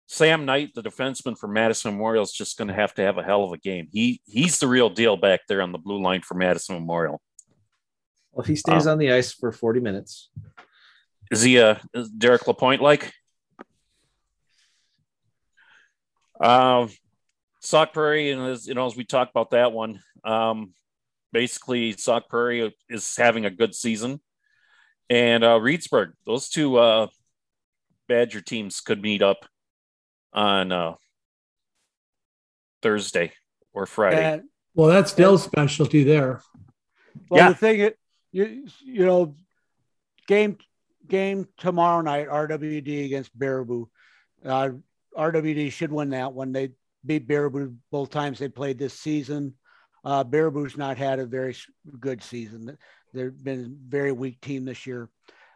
Sam Knight, the defenseman for Madison Memorial, is just going to have to have a hell of a game. He he's the real deal back there on the blue line for Madison Memorial. Well, if he stays um, on the ice for forty minutes, is he a is Derek Lapointe like? Um, Sauk Prairie, and as you know, as we talk about that one, um, basically Sauk Prairie is having a good season, and uh, Reedsburg. Those two uh, Badger teams could meet up on uh, Thursday or Friday. well, that's Dell's specialty there. Well, yeah. the thing it you you know, game game tomorrow night, RWD against Baraboo. Uh, RWD should win that one. They beat Baraboo both times they played this season. Uh, Baraboo's not had a very good season. They've been a very weak team this year.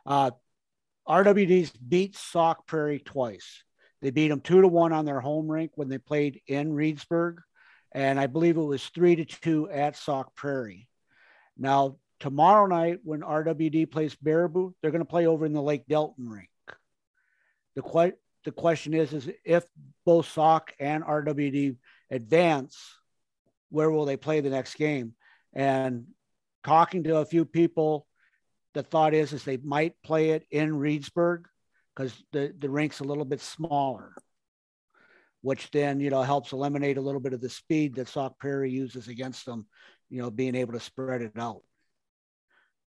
Uh, RWD's beat Sauk Prairie twice. They beat them two to one on their home rink when they played in Reedsburg, and I believe it was three to two at Sauk Prairie. Now tomorrow night, when RWD plays Baraboo, they're going to play over in the Lake Delton rink. The the question is, is if both Sauk and RWD advance, where will they play the next game? And talking to a few people, the thought is is they might play it in Reedsburg because the, the rink's a little bit smaller, which then you know helps eliminate a little bit of the speed that Sauk Prairie uses against them, you know, being able to spread it out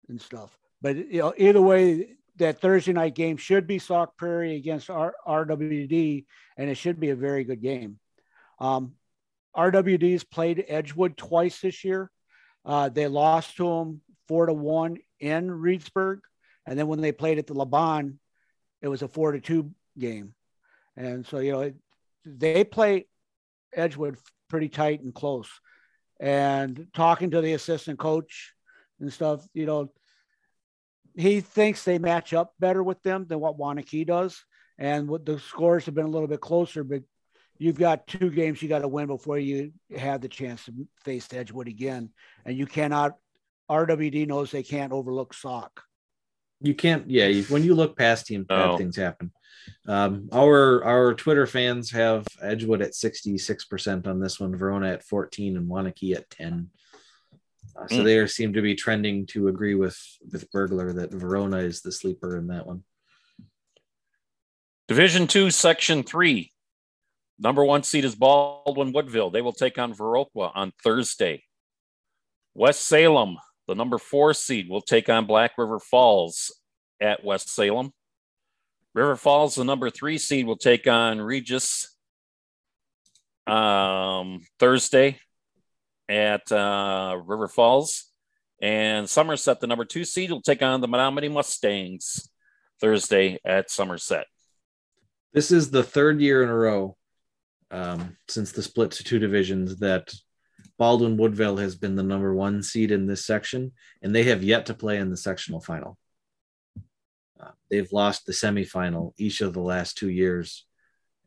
and stuff. But you know, either way, that Thursday night game should be Sauk Prairie against R- RWD, and it should be a very good game. Um, RWD's played Edgewood twice this year. Uh, they lost to them four to one in Reedsburg, and then when they played at the LaBahn, it was a four to two game. And so you know they play Edgewood pretty tight and close. And talking to the assistant coach and stuff, you know, he thinks they match up better with them than what Waunakee does. And what the scores have been a little bit closer, but you've got two games you got to win before you have the chance to face Edgewood again. And you cannot, RWD knows they can't overlook Sauk. You can't, yeah. You, when you look past teams, bad No. things happen. Um, our our Twitter fans have Edgewood at sixty six percent on this one, Verona at fourteen, and Waunakee at ten. Uh, so Mm. they are, seem to be trending to agree with with Burglar that Verona is the sleeper in that one. Division two, section three. Number one seed is Baldwin Woodville. They will take on Viroqua on Thursday. West Salem, the number four seed, will take on Black River Falls at West Salem. River Falls, the number three seed, will take on Regis um, Thursday at uh, River Falls. And Somerset, the number two seed, will take on the Menomonie Mustangs Thursday at Somerset. This is the third year in a row um, since the split to two divisions that Baldwin Woodville has been the number one seed in this section, and they have yet to play in the sectional final. Uh, they've lost the semifinal each of the last two years,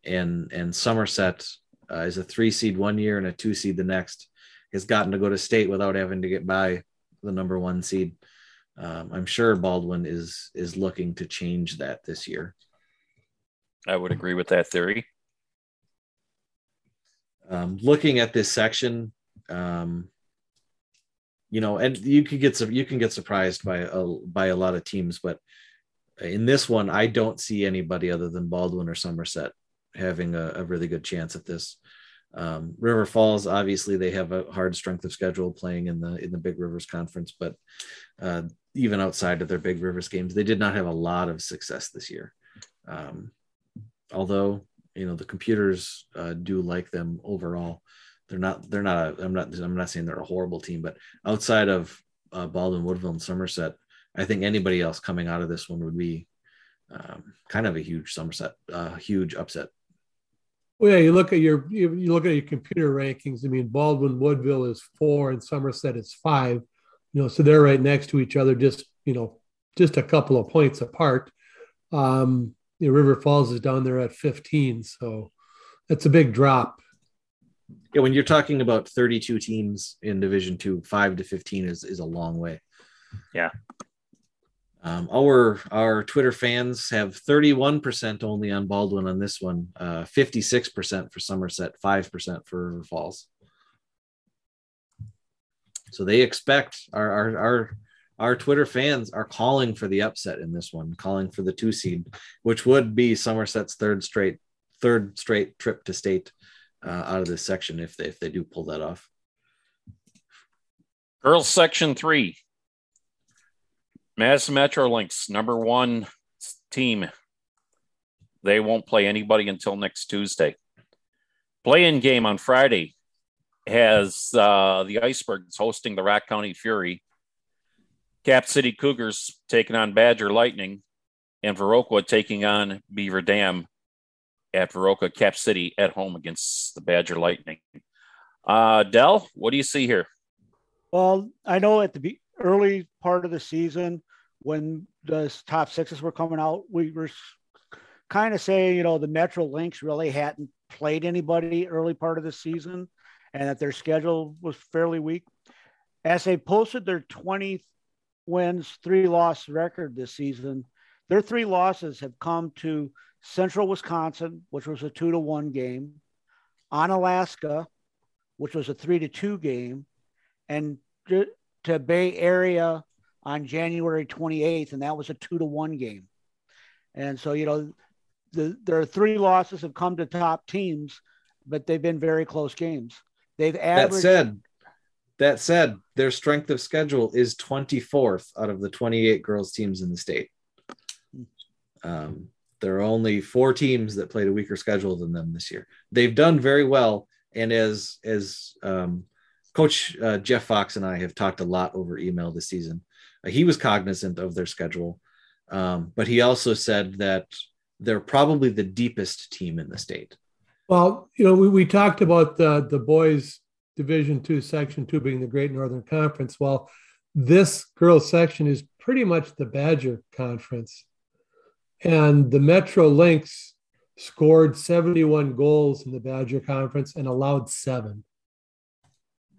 and and Somerset uh, is a three seed one year and a two seed the next. Has gotten to go to state without having to get by the number one seed. Um, I'm sure Baldwin is is looking to change that this year. I would agree with that theory. um, looking at this section, um, you know, and you could get some, you can get surprised by a by a lot of teams, but in this one, I don't see anybody other than Baldwin or Somerset having a, a really good chance at this. Um, River Falls, obviously, they have a hard strength of schedule playing in the in the Big Rivers Conference, but uh, even outside of their Big Rivers games, they did not have a lot of success this year. Um, although you know the computers uh, do like them overall. They're not. They're not. A, I'm not. I'm not saying they're a horrible team, but outside of uh, Baldwin, Woodville, and Somerset, I think anybody else coming out of this one would be um, kind of a huge Somerset, uh, huge upset. Well, yeah, you look at your you, you look at your computer rankings. I mean, Baldwin Woodville is four and Somerset is five. You know, so they're right next to each other, just you know, just a couple of points apart. Um, you know, River Falls is down there at 15, so that's a big drop. Yeah, when you're talking about 32 teams in Division Two, five to 15 is is a long way. Yeah. Um, our our Twitter fans have 31% only on Baldwin on this one, uh, 56% for Somerset, 5% for River Falls. So they expect our, our our our Twitter fans are calling for the upset in this one, calling for the two seed, which would be Somerset's third straight third straight trip to state uh, out of this section if they if they do pull that off. Girls section three. Madison Metro Lynx, number one team. They won't play anybody until next Tuesday. Play-in game on Friday has uh, the Icebergs hosting the Rock County Fury. Cap City Cougars taking on Badger Lightning, and Viroqua taking on Beaver Dam at Viroqua Cap City at home against the Badger Lightning. Uh, Dell, what do you see here? Well, I know at the early part of the season when the top sixes were coming out, we were kind of saying, you know, the Metro Lynx really hadn't played anybody early part of the season and that their schedule was fairly weak. As they posted their 20 wins, three loss record this season, their three losses have come to Central Wisconsin, which was a two to one game, Onalaska, which was a three to two game, and to Bay Area on January 28th, and that was a two to one game. And so, you know, the, their three losses have come to top teams, but they've been very close games. They've averaged. That said, that said, their strength of schedule is 24th out of the 28 girls teams in the state. Um, there are only four teams that played a weaker schedule than them this year. They've done very well, and as as um, Coach uh, Jeff Fox and I have talked a lot over email this season, he was cognizant of their schedule, um, but he also said that they're probably the deepest team in the state. Well, you know, we, we talked about the the boys Division Two, Section Two being the Great Northern Conference. Well, this girls section is pretty much the Badger Conference, and the Metro Lynx scored 71 goals in the Badger Conference and allowed seven.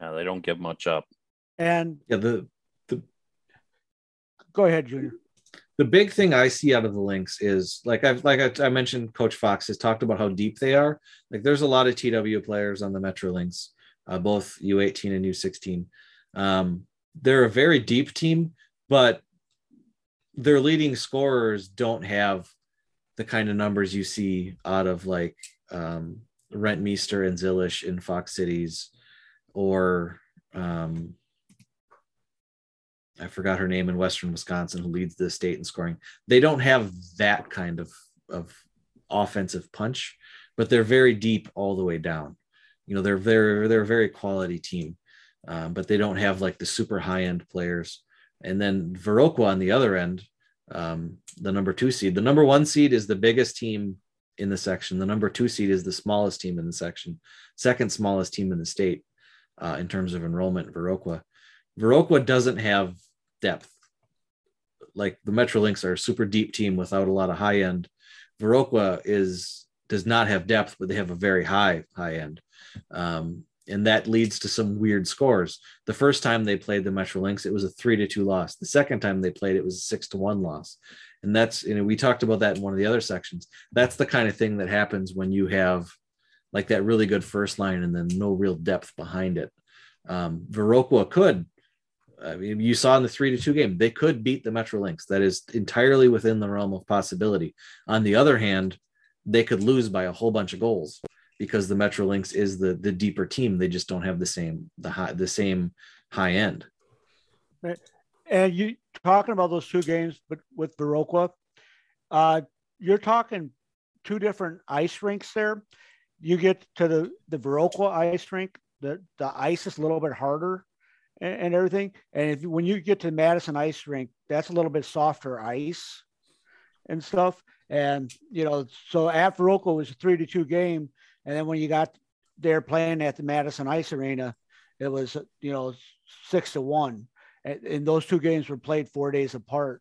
Yeah, they don't give much up. And yeah, the the go ahead, Junior the big thing I see out of the Lynx is like I've like I, I, mentioned, Coach Fox has talked about how deep they are. Like there's a lot of TW players on the Metro Lynx, uh, both U18 and U16. Um, they're a very deep team, but their leading scorers don't have the kind of numbers you see out of like um, Rentmeester and Zilish in Fox Cities, or um, I forgot her name in Western Wisconsin, who leads the state in scoring. They don't have that kind of of offensive punch, but they're very deep all the way down. You know, they're very they're a very quality team, um, but they don't have like the super high end players. And then Viroqua on the other end, um, the number two seed. The number one seed is the biggest team in the section. The number two seed is the smallest team in the section, second smallest team in the state uh, in terms of enrollment. Viroqua. Viroqua doesn't have depth. Like the Metro Lynx are a super deep team without a lot of high end. Viroqua is does not have depth, but they have a very high high end. Um, and that leads to some weird scores. The first time they played the Metro Lynx, it was a three to two loss. The second time they played, it was a six to one loss. And that's, you know, we talked about that in one of the other sections. That's the kind of thing that happens when you have like that really good first line and then no real depth behind it. Um, Viroqua could I mean, you saw in the three to two game, they could beat the Metro Lynx. That is entirely within the realm of possibility. On the other hand, they could lose by a whole bunch of goals because the Metro Lynx is the the deeper team. They just don't have the same the high the same high end. Right. And you talking about those two games, but with Viroqua, uh, you're talking two different ice rinks there. You get to the the Viroqua ice rink, the the ice is a little bit harder and, and everything. And if when you get to Madison Ice Rink, that's a little bit softer ice and stuff. And you know, so Viroqua was a three to two game, and then when you got there playing at the Madison Ice Arena, it was you know six to one. And, and those two games were played four days apart.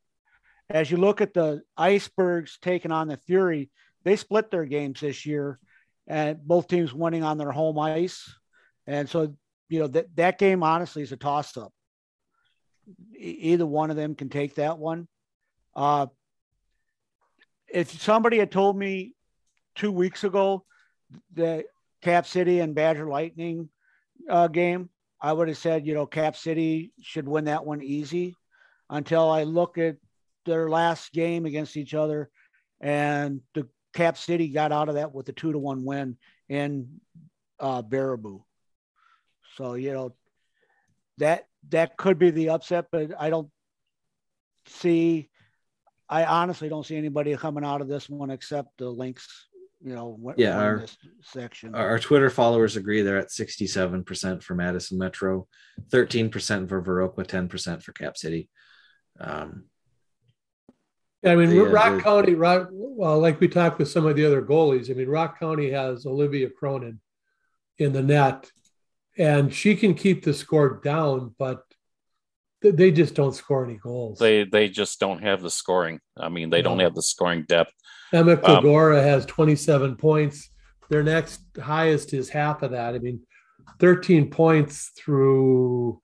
As you look at the Icebergs taking on the Fury, they split their games this year, and both teams winning on their home ice. And so you know that that game honestly is a toss up. either one of them can take that one. Uh, if somebody had told me two weeks ago the Cap City and Badger Lightning uh, game, I would have said, you know, Cap City should win that one easy. Until I look at their last game against each other, and the Cap City got out of that with a two to one win in uh, Baraboo. So you know that that could be the upset, but I don't see. I honestly don't see anybody coming out of this one except the Lynx. You know, yeah, our section. Our, our Twitter followers agree they're at sixty-seven percent for Madison Metro, thirteen percent for Viroqua, ten percent for Cap City. Um, I mean, yeah, Rock County, Rock, well, like we talked with some of the other goalies, I mean, Rock County has Olivia Cronin in the net and she can keep the score down, but they just don't score any goals. They they just don't have the scoring. I mean, they don't have the scoring depth. Emma Kogora um, has 27 points. Their next highest is half of that. I mean, 13 points through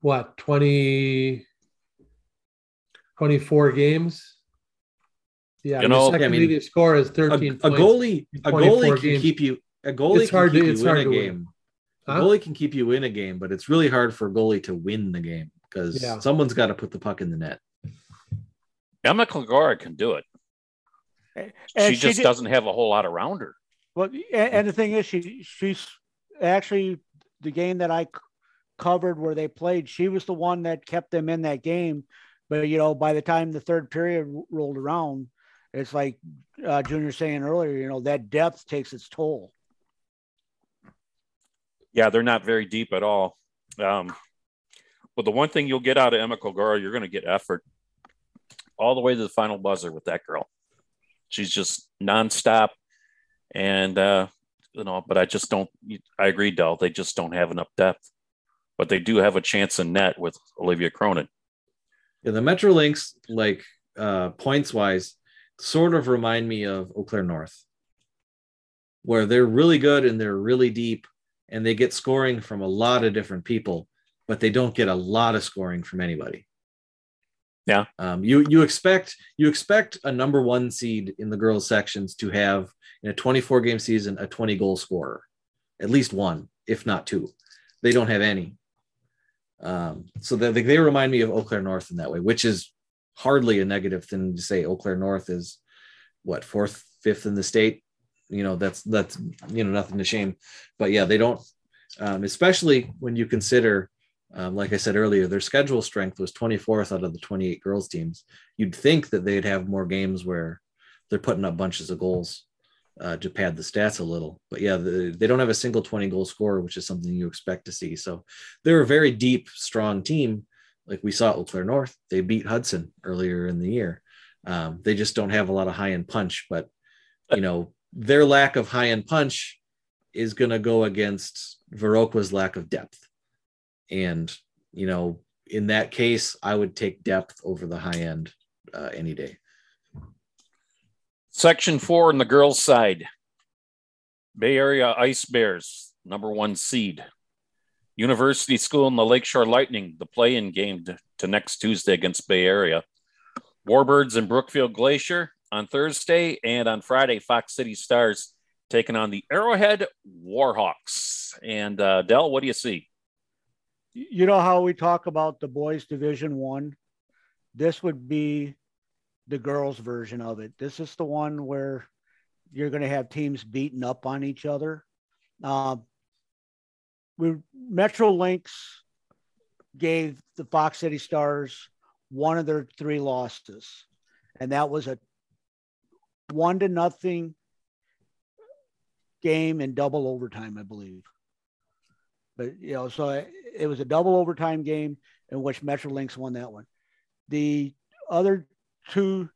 what 20 24 games. Yeah, you know, the second I mean, score is 13 a, a goalie a goalie can games. keep you a goalie it's can hard keep to, you in a game. Huh? A goalie can keep you in a game, but it's really hard for a goalie to win the game because yeah. someone's got to put the puck in the net. Emma Kogora can do it. And she, she just did, doesn't have a whole lot around her. Well, and, and the thing is, she she's actually the game that I covered where they played. She was the one that kept them in that game. But you know, by the time the third period rolled around, it's like uh, Junior saying earlier. You know, that depth takes its toll. Yeah, they're not very deep at all. Um, but the one thing you'll get out of Emma Kogora, you're going to get effort all the way to the final buzzer with that girl. She's just nonstop. And, uh, you know, but I just don't, I agree, Dell. They just don't have enough depth, but they do have a chance in net with Olivia Cronin. Yeah, the Metro Lynx, like uh, points wise, sort of remind me of Eau Claire North, where they're really good and they're really deep and they get scoring from a lot of different people but they don't get a lot of scoring from anybody. Yeah. Um, you you expect you expect a number one seed in the girls sections to have in a 24 game season a 20 goal scorer, at least one, if not two. They don't have any. Um, so they, they remind me of Eau Claire North in that way, which is hardly a negative thing to say. Eau Claire North is what fourth, fifth in the state. You know that's that's you know nothing to shame, but yeah, they don't. Um, especially when you consider um, like I said earlier, their schedule strength was 24th out of the 28 girls teams. You'd think that they'd have more games where they're putting up bunches of goals uh, to pad the stats a little. But yeah, the, they don't have a single 20 goal scorer, which is something you expect to see. So they're a very deep, strong team. Like we saw at Eau Claire North, they beat Hudson earlier in the year. Um, they just don't have a lot of high end punch, but you know, their lack of high end punch is going to go against Viroqua's lack of depth. And, you know, in that case, I would take depth over the high end uh, any day. Section four in the girls' side Bay Area Ice Bears, number one seed. University School and the Lakeshore Lightning, the play in game to next Tuesday against Bay Area. Warbirds and Brookfield Glacier on Thursday, and on Friday, Fox City Stars taking on the Arrowhead Warhawks. And uh, Dell, what do you see? you know how we talk about the boys division one this would be the girls version of it this is the one where you're going to have teams beating up on each other uh, we metro lynx gave the fox city stars one of their three losses and that was a one to nothing game in double overtime i believe but you know, so it was a double overtime game in which Metro Lynx won that one. The other two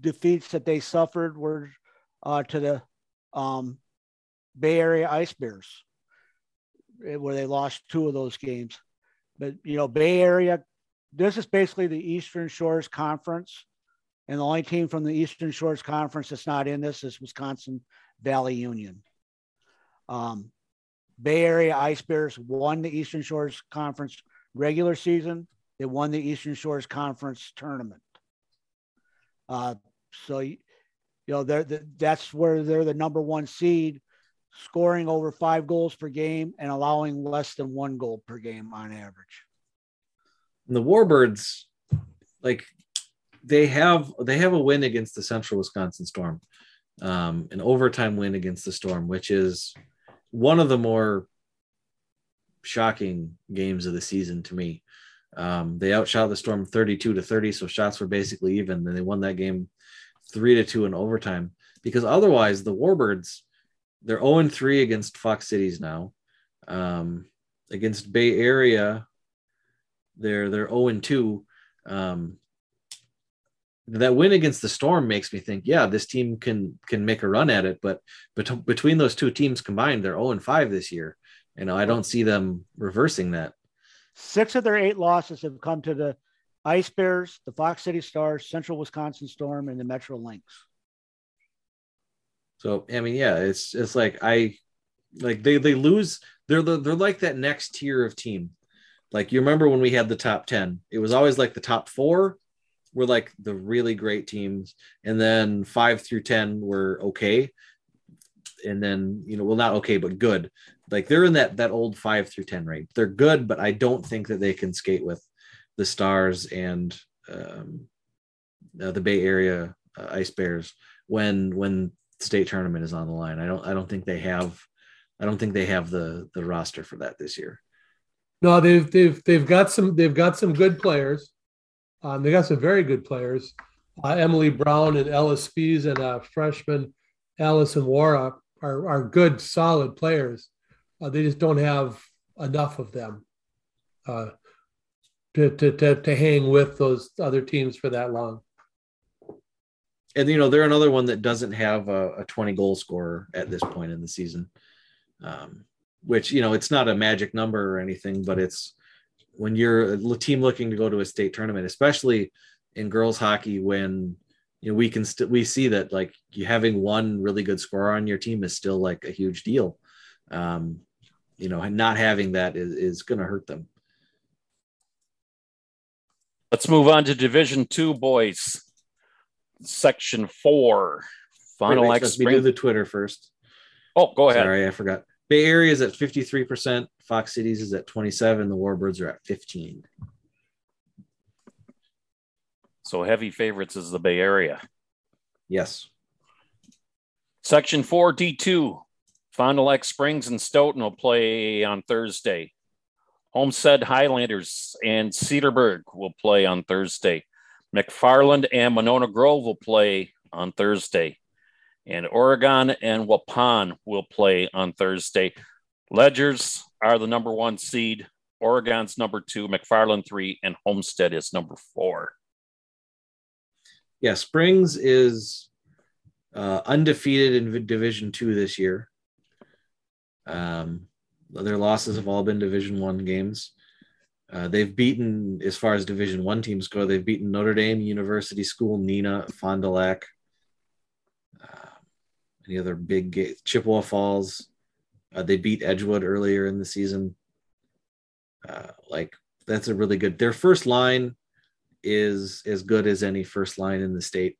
defeats that they suffered were uh, to the um, Bay Area Ice Bears, eh, where they lost two of those games. But you know, Bay Area, this is basically the Eastern Shores Conference, and the only team from the Eastern Shores Conference that's not in this is Wisconsin Valley Union. Um, Bay Area Ice Bears won the Eastern Shores Conference regular season. They won the Eastern Shores Conference tournament. Uh, so, you know, they're, the, that's where they're the number one seed, scoring over five goals per game and allowing less than one goal per game on average. And the Warbirds, like they have they have a win against the Central Wisconsin Storm, um, an overtime win against the Storm, which is one of the more shocking games of the season to me. Um, they outshot the Storm 32 to 30, so shots were basically even. And they won that game three to two in overtime because otherwise the Warbirds they're 0 and 3 against Fox Cities now. Um, against Bay Area, they're they're 0 and 2. Um, that win against the Storm makes me think, yeah, this team can can make a run at it. But bet- between those two teams combined, they're 0 and 5 this year. You know, I don't see them reversing that. Six of their eight losses have come to the Ice Bears, the Fox City Stars, Central Wisconsin Storm, and the Metro Lynx. So I mean, yeah, it's it's like I like they they lose. They're the, they're like that next tier of team. Like you remember when we had the top ten, it was always like the top four were like the really great teams, and then five through ten were okay, and then you know, well, not okay, but good. Like they're in that that old five through ten range. They're good, but I don't think that they can skate with the Stars and um, uh, the Bay Area uh, Ice Bears when when state tournament is on the line. I don't I don't think they have I don't think they have the the roster for that this year. No, they've they've they've got some they've got some good players. Um, they got some very good players. Uh, Emily Brown and Ellis Spees and uh, freshman Allison Wara are are good, solid players. Uh, they just don't have enough of them uh, to, to to to hang with those other teams for that long and you know they're another one that doesn't have a, a 20 goal scorer at this point in the season um, which you know it's not a magic number or anything but it's when you're a team looking to go to a state tournament especially in girls hockey when you know we can still we see that like you having one really good scorer on your team is still like a huge deal um, you know and not having that is, is going to hurt them let's move on to division two boys section four. Final wait, wait, Let me do the Twitter first. Oh, go ahead. Sorry, I forgot. Bay Area is at 53%. Fox Cities is at 27. The Warbirds are at 15. So heavy favorites is the Bay Area. Yes. Section 4 D2. Fond du Lac Springs and Stoughton will play on Thursday. Homestead Highlanders and Cedarburg will play on Thursday. McFarland and Monona Grove will play on Thursday. And Oregon and Waupun will play on Thursday. Ledgers are the number one seed. Oregon's number two, McFarland three, and Homestead is number four. Yeah, Springs is uh, undefeated in Division two this year. Um, their losses have all been Division one games. Uh, they've beaten, as far as Division One teams go, they've beaten Notre Dame, University School, Neenah, Fond du Lac, any other big ga- Chippewa Falls. Uh, they beat Edgewood earlier in the season. Uh, like that's a really good. Their first line is as good as any first line in the state.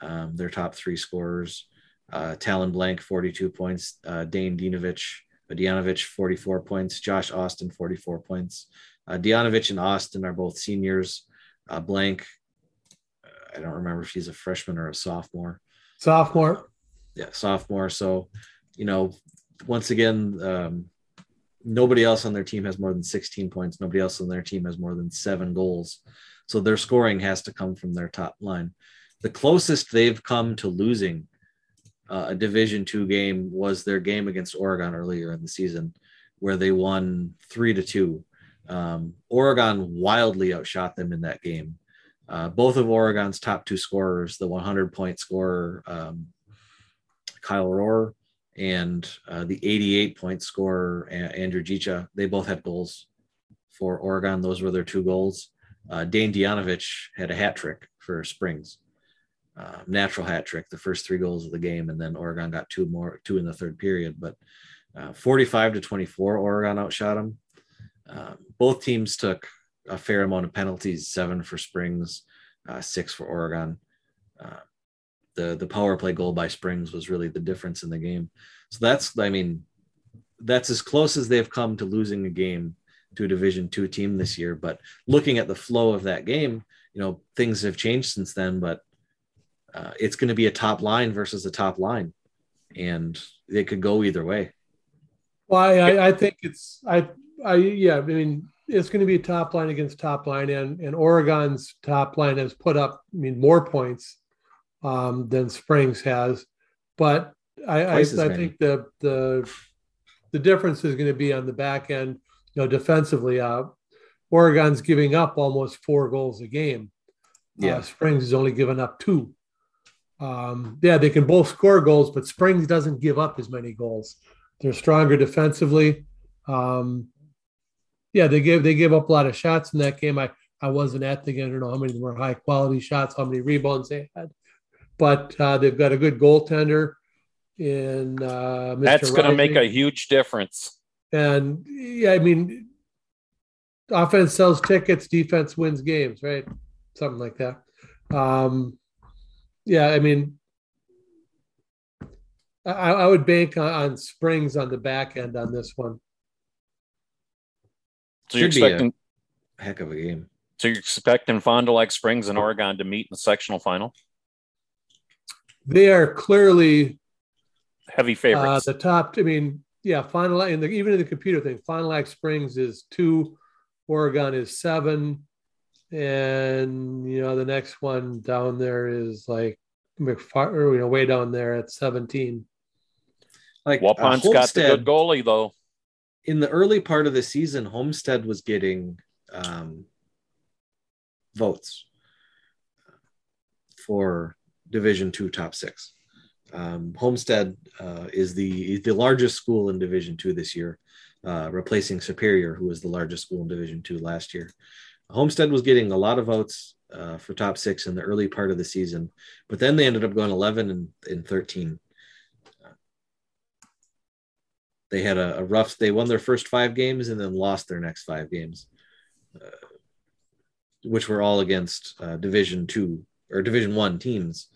Um, their top three scorers: uh, Talon Blank, forty-two points; uh, Dane Dinovich, Dianovich, forty-four points; Josh Austin, forty-four points. Uh, Dianovich and Austin are both seniors. Uh, Blank, I don't remember if she's a freshman or a sophomore. Sophomore. Yeah, sophomore. So, you know, once again, um, nobody else on their team has more than 16 points. Nobody else on their team has more than seven goals. So their scoring has to come from their top line. The closest they've come to losing uh, a Division two game was their game against Oregon earlier in the season, where they won three to two. Um, Oregon wildly outshot them in that game. Uh, both of Oregon's top two scorers, the 100 point scorer um, Kyle Rohr and uh, the 88 point scorer Andrew Jicha, they both had goals for Oregon. Those were their two goals. Uh, Dane Dianovich had a hat trick for Springs, uh, natural hat trick, the first three goals of the game, and then Oregon got two more, two in the third period. But uh, 45 to 24, Oregon outshot them. Um, both teams took a fair amount of penalties seven for Springs, uh, six for Oregon. The the power play goal by Springs was really the difference in the game. So that's I mean that's as close as they've come to losing a game to a Division two team this year. But looking at the flow of that game, you know things have changed since then. But uh, it's going to be a top line versus a top line, and it could go either way. Well, I, I think it's I I yeah, I mean it's going to be a top line against top line, and and Oregon's top line has put up, I mean, more points um, than Springs has, but I I, I think the the the difference is going to be on the back end. You know, defensively, uh, Oregon's giving up almost four goals a game. Uh, yeah, uh, Springs is only giving up two. Um, yeah, they can both score goals, but Springs doesn't give up as many goals. They're stronger defensively Um, yeah, they gave they gave up a lot of shots in that game. I I wasn't at the game. I don't know how many were high quality shots, how many rebounds they had, but uh, they've got a good goaltender in uh, Mr. That's going to make a huge difference. And yeah, I mean, offense sells tickets, defense wins games, right? Something like that. Um, yeah, I mean, I, I would bank on, on Springs on the back end on this one. So you're Should be a- expecting Heck of a game. so you're expecting Fond du Lac Springs and Oregon to meet in the sectional final. They are clearly Heavy uh, favorites. the top. I mean, yeah, Final in the even in the computer thing, Fond du Lac Springs is two, Oregon is seven, and you know the next one down there is like McFar, or, you know, way down there at seventeen. Like uh, Waupun's got the good goalie though. in the early part of the season, Homestead was getting um, votes for Division Two top six. Um, Homestead uh, is the the largest school in Division Two this year, uh, replacing Superior, who was the largest school in Division Two last year. Homestead was getting a lot of votes uh, for top six in the early part of the season, but then they ended up going 11 and, and 13 they had a, a rough they won their first five games and then lost their next five games uh, which were all against uh, division two or division one teams.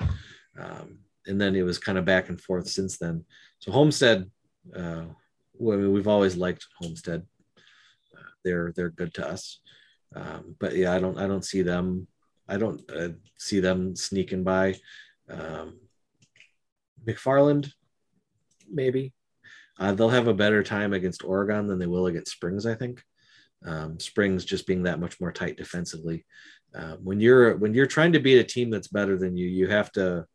Um, and then it was kind of back and forth since then. So homestead uh, well, I mean, we've always liked homestead. Uh, they're they're good to us. Um, but yeah i don't i don't see them i don't uh, see them sneaking by. Um, mcfarland? Maybe. Uh, they'll have a better time against Oregon than they will against Springs, I think. Um, Springs just being that much more tight defensively. Uh, when you're when you're trying to beat a team that's better than you, you have to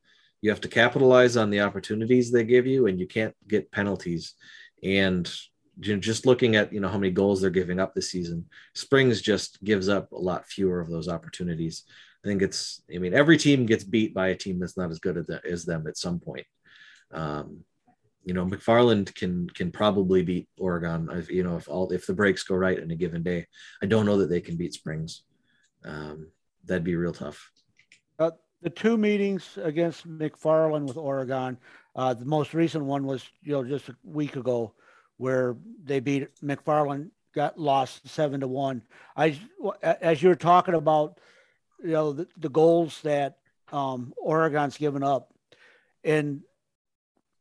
you have to capitalize on the opportunities they give you, and you can't get penalties. And you know, just looking at you know how many goals they're giving up this season, Springs just gives up a lot fewer of those opportunities. I think it's I mean every team gets beat by a team that's not as good as them at some point. Um, you know McFarland can can probably beat Oregon if you know if all if the breaks go right in a given day. I don't know that they can beat Springs. Um, that'd be real tough. Uh, the two meetings against McFarland with Oregon, uh, the most recent one was you know just a week ago, where they beat McFarland, got lost seven to one. I as you're talking about, you know the, the goals that um, Oregon's given up, and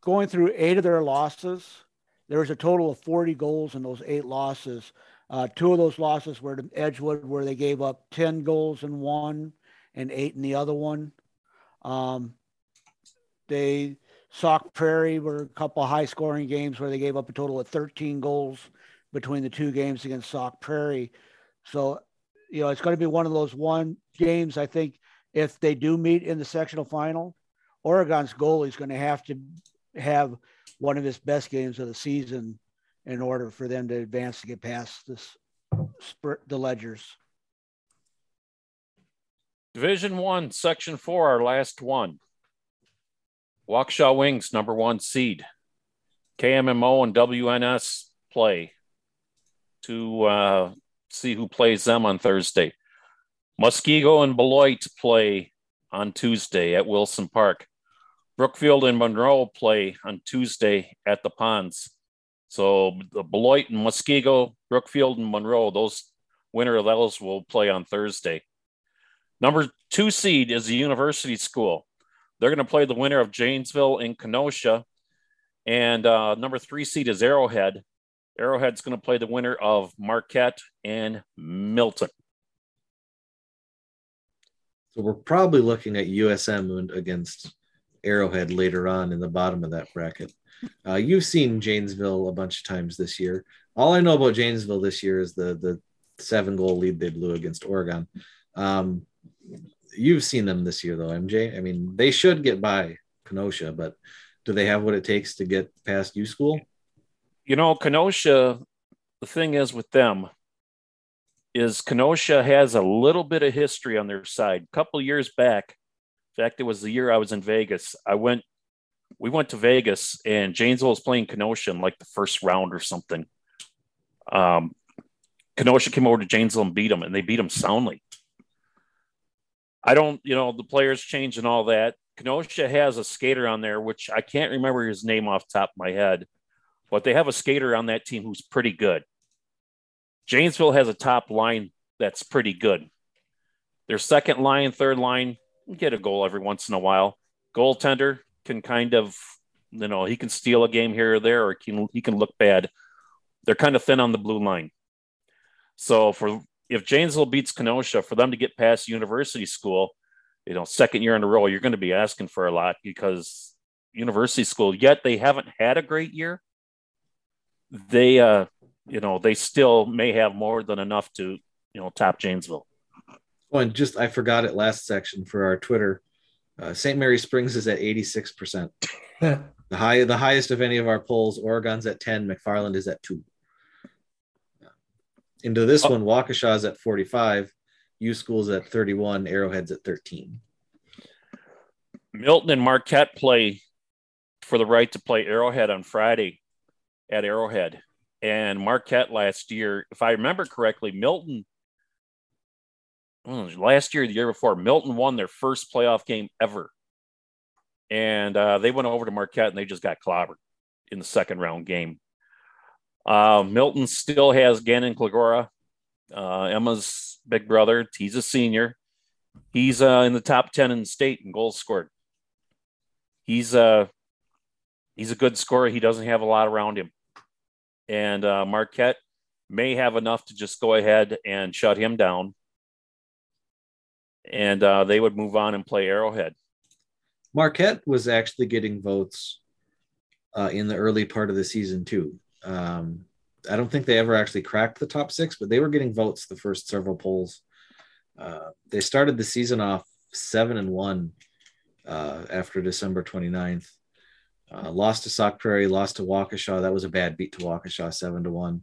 going through eight of their losses, there was a total of 40 goals in those eight losses. Uh, two of those losses were to Edgewood, where they gave up 10 goals in one and eight in the other one. Um, they Sauk Prairie were a couple high scoring games where they gave up a total of 13 goals between the two games against Sauk Prairie. So, you know, it's going to be one of those one games. I think if they do meet in the sectional final, Oregon's goalie is going to have to have one of his best games of the season in order for them to advance to get past this the ledgers. Division one, section four, our last one. Waukesha Wings, number one seed. KMMO and WNS play to uh, see who plays them on Thursday. Muskego and Beloit play on Tuesday at Wilson Park. Brookfield and Monroe play on Tuesday at the Ponds. So the Beloit and Muskego, Brookfield and Monroe, those winner of those will play on Thursday. Number two seed is the University School. They're going to play the winner of Janesville and Kenosha. And uh, number three seed is Arrowhead. Arrowhead's going to play the winner of Marquette and Milton. So we're probably looking at USM against Arrowhead later on in the bottom of that bracket. Uh, you've seen Janesville a bunch of times this year. All I know about Janesville this year is the the seven goal lead they blew against Oregon. Um, you've seen them this year though, MJ. I mean, they should get by Kenosha, but do they have what it takes to get past U School? You know, Kenosha. The thing is with them is Kenosha has a little bit of history on their side. A couple years back, in fact, it was the year I was in Vegas. I went, we went to Vegas, and Janesville was playing Kenosha in like the first round or something. Um, Kenosha came over to Janesville and beat them, and they beat them soundly. I don't, you know, the players change and all that. Kenosha has a skater on there, which I can't remember his name off top of my head, but they have a skater on that team who's pretty good. Janesville has a top line that's pretty good. Their second line, third line get a goal every once in a while. Goaltender can kind of, you know, he can steal a game here or there, or he can, he can look bad. They're kind of thin on the blue line. So for if Janesville beats Kenosha, for them to get past University School, you know, second year in a row, you're going to be asking for a lot because University School, yet they haven't had a great year. They, uh, you know, they still may have more than enough to, you know, top Janesville. Oh, and just I forgot it last section for our Twitter. Uh, St. Mary Springs is at 86%. the high the highest of any of our polls. Oregon's at 10, McFarland is at 2. Into this oh. one, Waukesha's at 45, U School's at 31, Arrowhead's at 13. Milton and Marquette play for the right to play Arrowhead on Friday at Arrowhead. And Marquette last year, if I remember correctly, Milton last year, the year before, Milton won their first playoff game ever. And uh, they went over to Marquette and they just got clobbered in the second round game. Uh, Milton still has Gannon Klagora, uh, Emma's big brother. He's a senior. He's uh, in the top 10 in the state in goals scored. He's, uh, he's a good scorer. He doesn't have a lot around him. And uh, Marquette may have enough to just go ahead and shut him down. And uh, they would move on and play Arrowhead. Marquette was actually getting votes uh, in the early part of the season, too. Um, I don't think they ever actually cracked the top six, but they were getting votes the first several polls. Uh, they started the season off seven and one uh, after December 29th. Uh, lost to Sauk Prairie, lost to Waukesha. That was a bad beat to Waukesha, seven to one.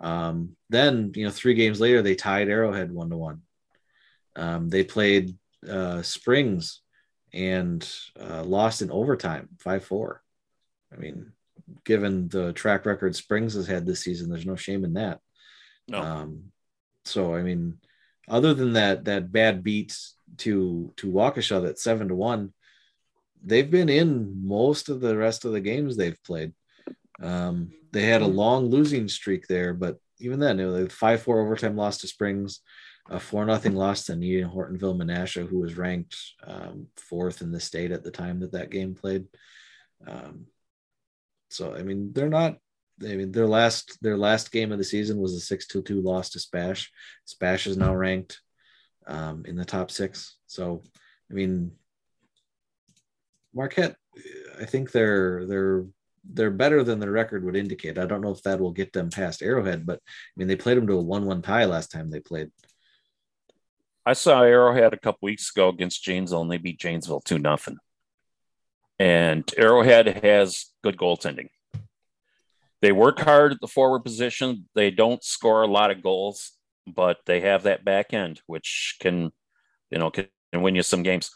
Um, then, you know, three games later, they tied Arrowhead one to one. Um, they played uh, Springs and uh, lost in overtime, five four. I mean, given the track record Springs has had this season, there's no shame in that. No. Um, so I mean, other than that that bad beat to to Waukesha that seven to one, they've been in most of the rest of the games they've played. Um, they had a hmm. long losing streak there, but even then, you know, five four overtime loss to Springs, a four nothing loss to Neenah Hortonville Menasha, who was ranked um, fourth in the state at the time that that game played. Um, so I mean, they're not. I mean, their last their last game of the season was a six to two loss to Spash. Spash is now ranked um, in the top six. So I mean, Marquette, I think they're they're they're better than their record would indicate. I don't know if that will get them past Arrowhead, but I mean, they played them to a one-one tie last time they played. I saw Arrowhead a couple weeks ago against Janesville, and they beat Janesville two nothing. And Arrowhead has good goaltending. They work hard at the forward position. They don't score a lot of goals, but they have that back end, which can, you know, can win you some games.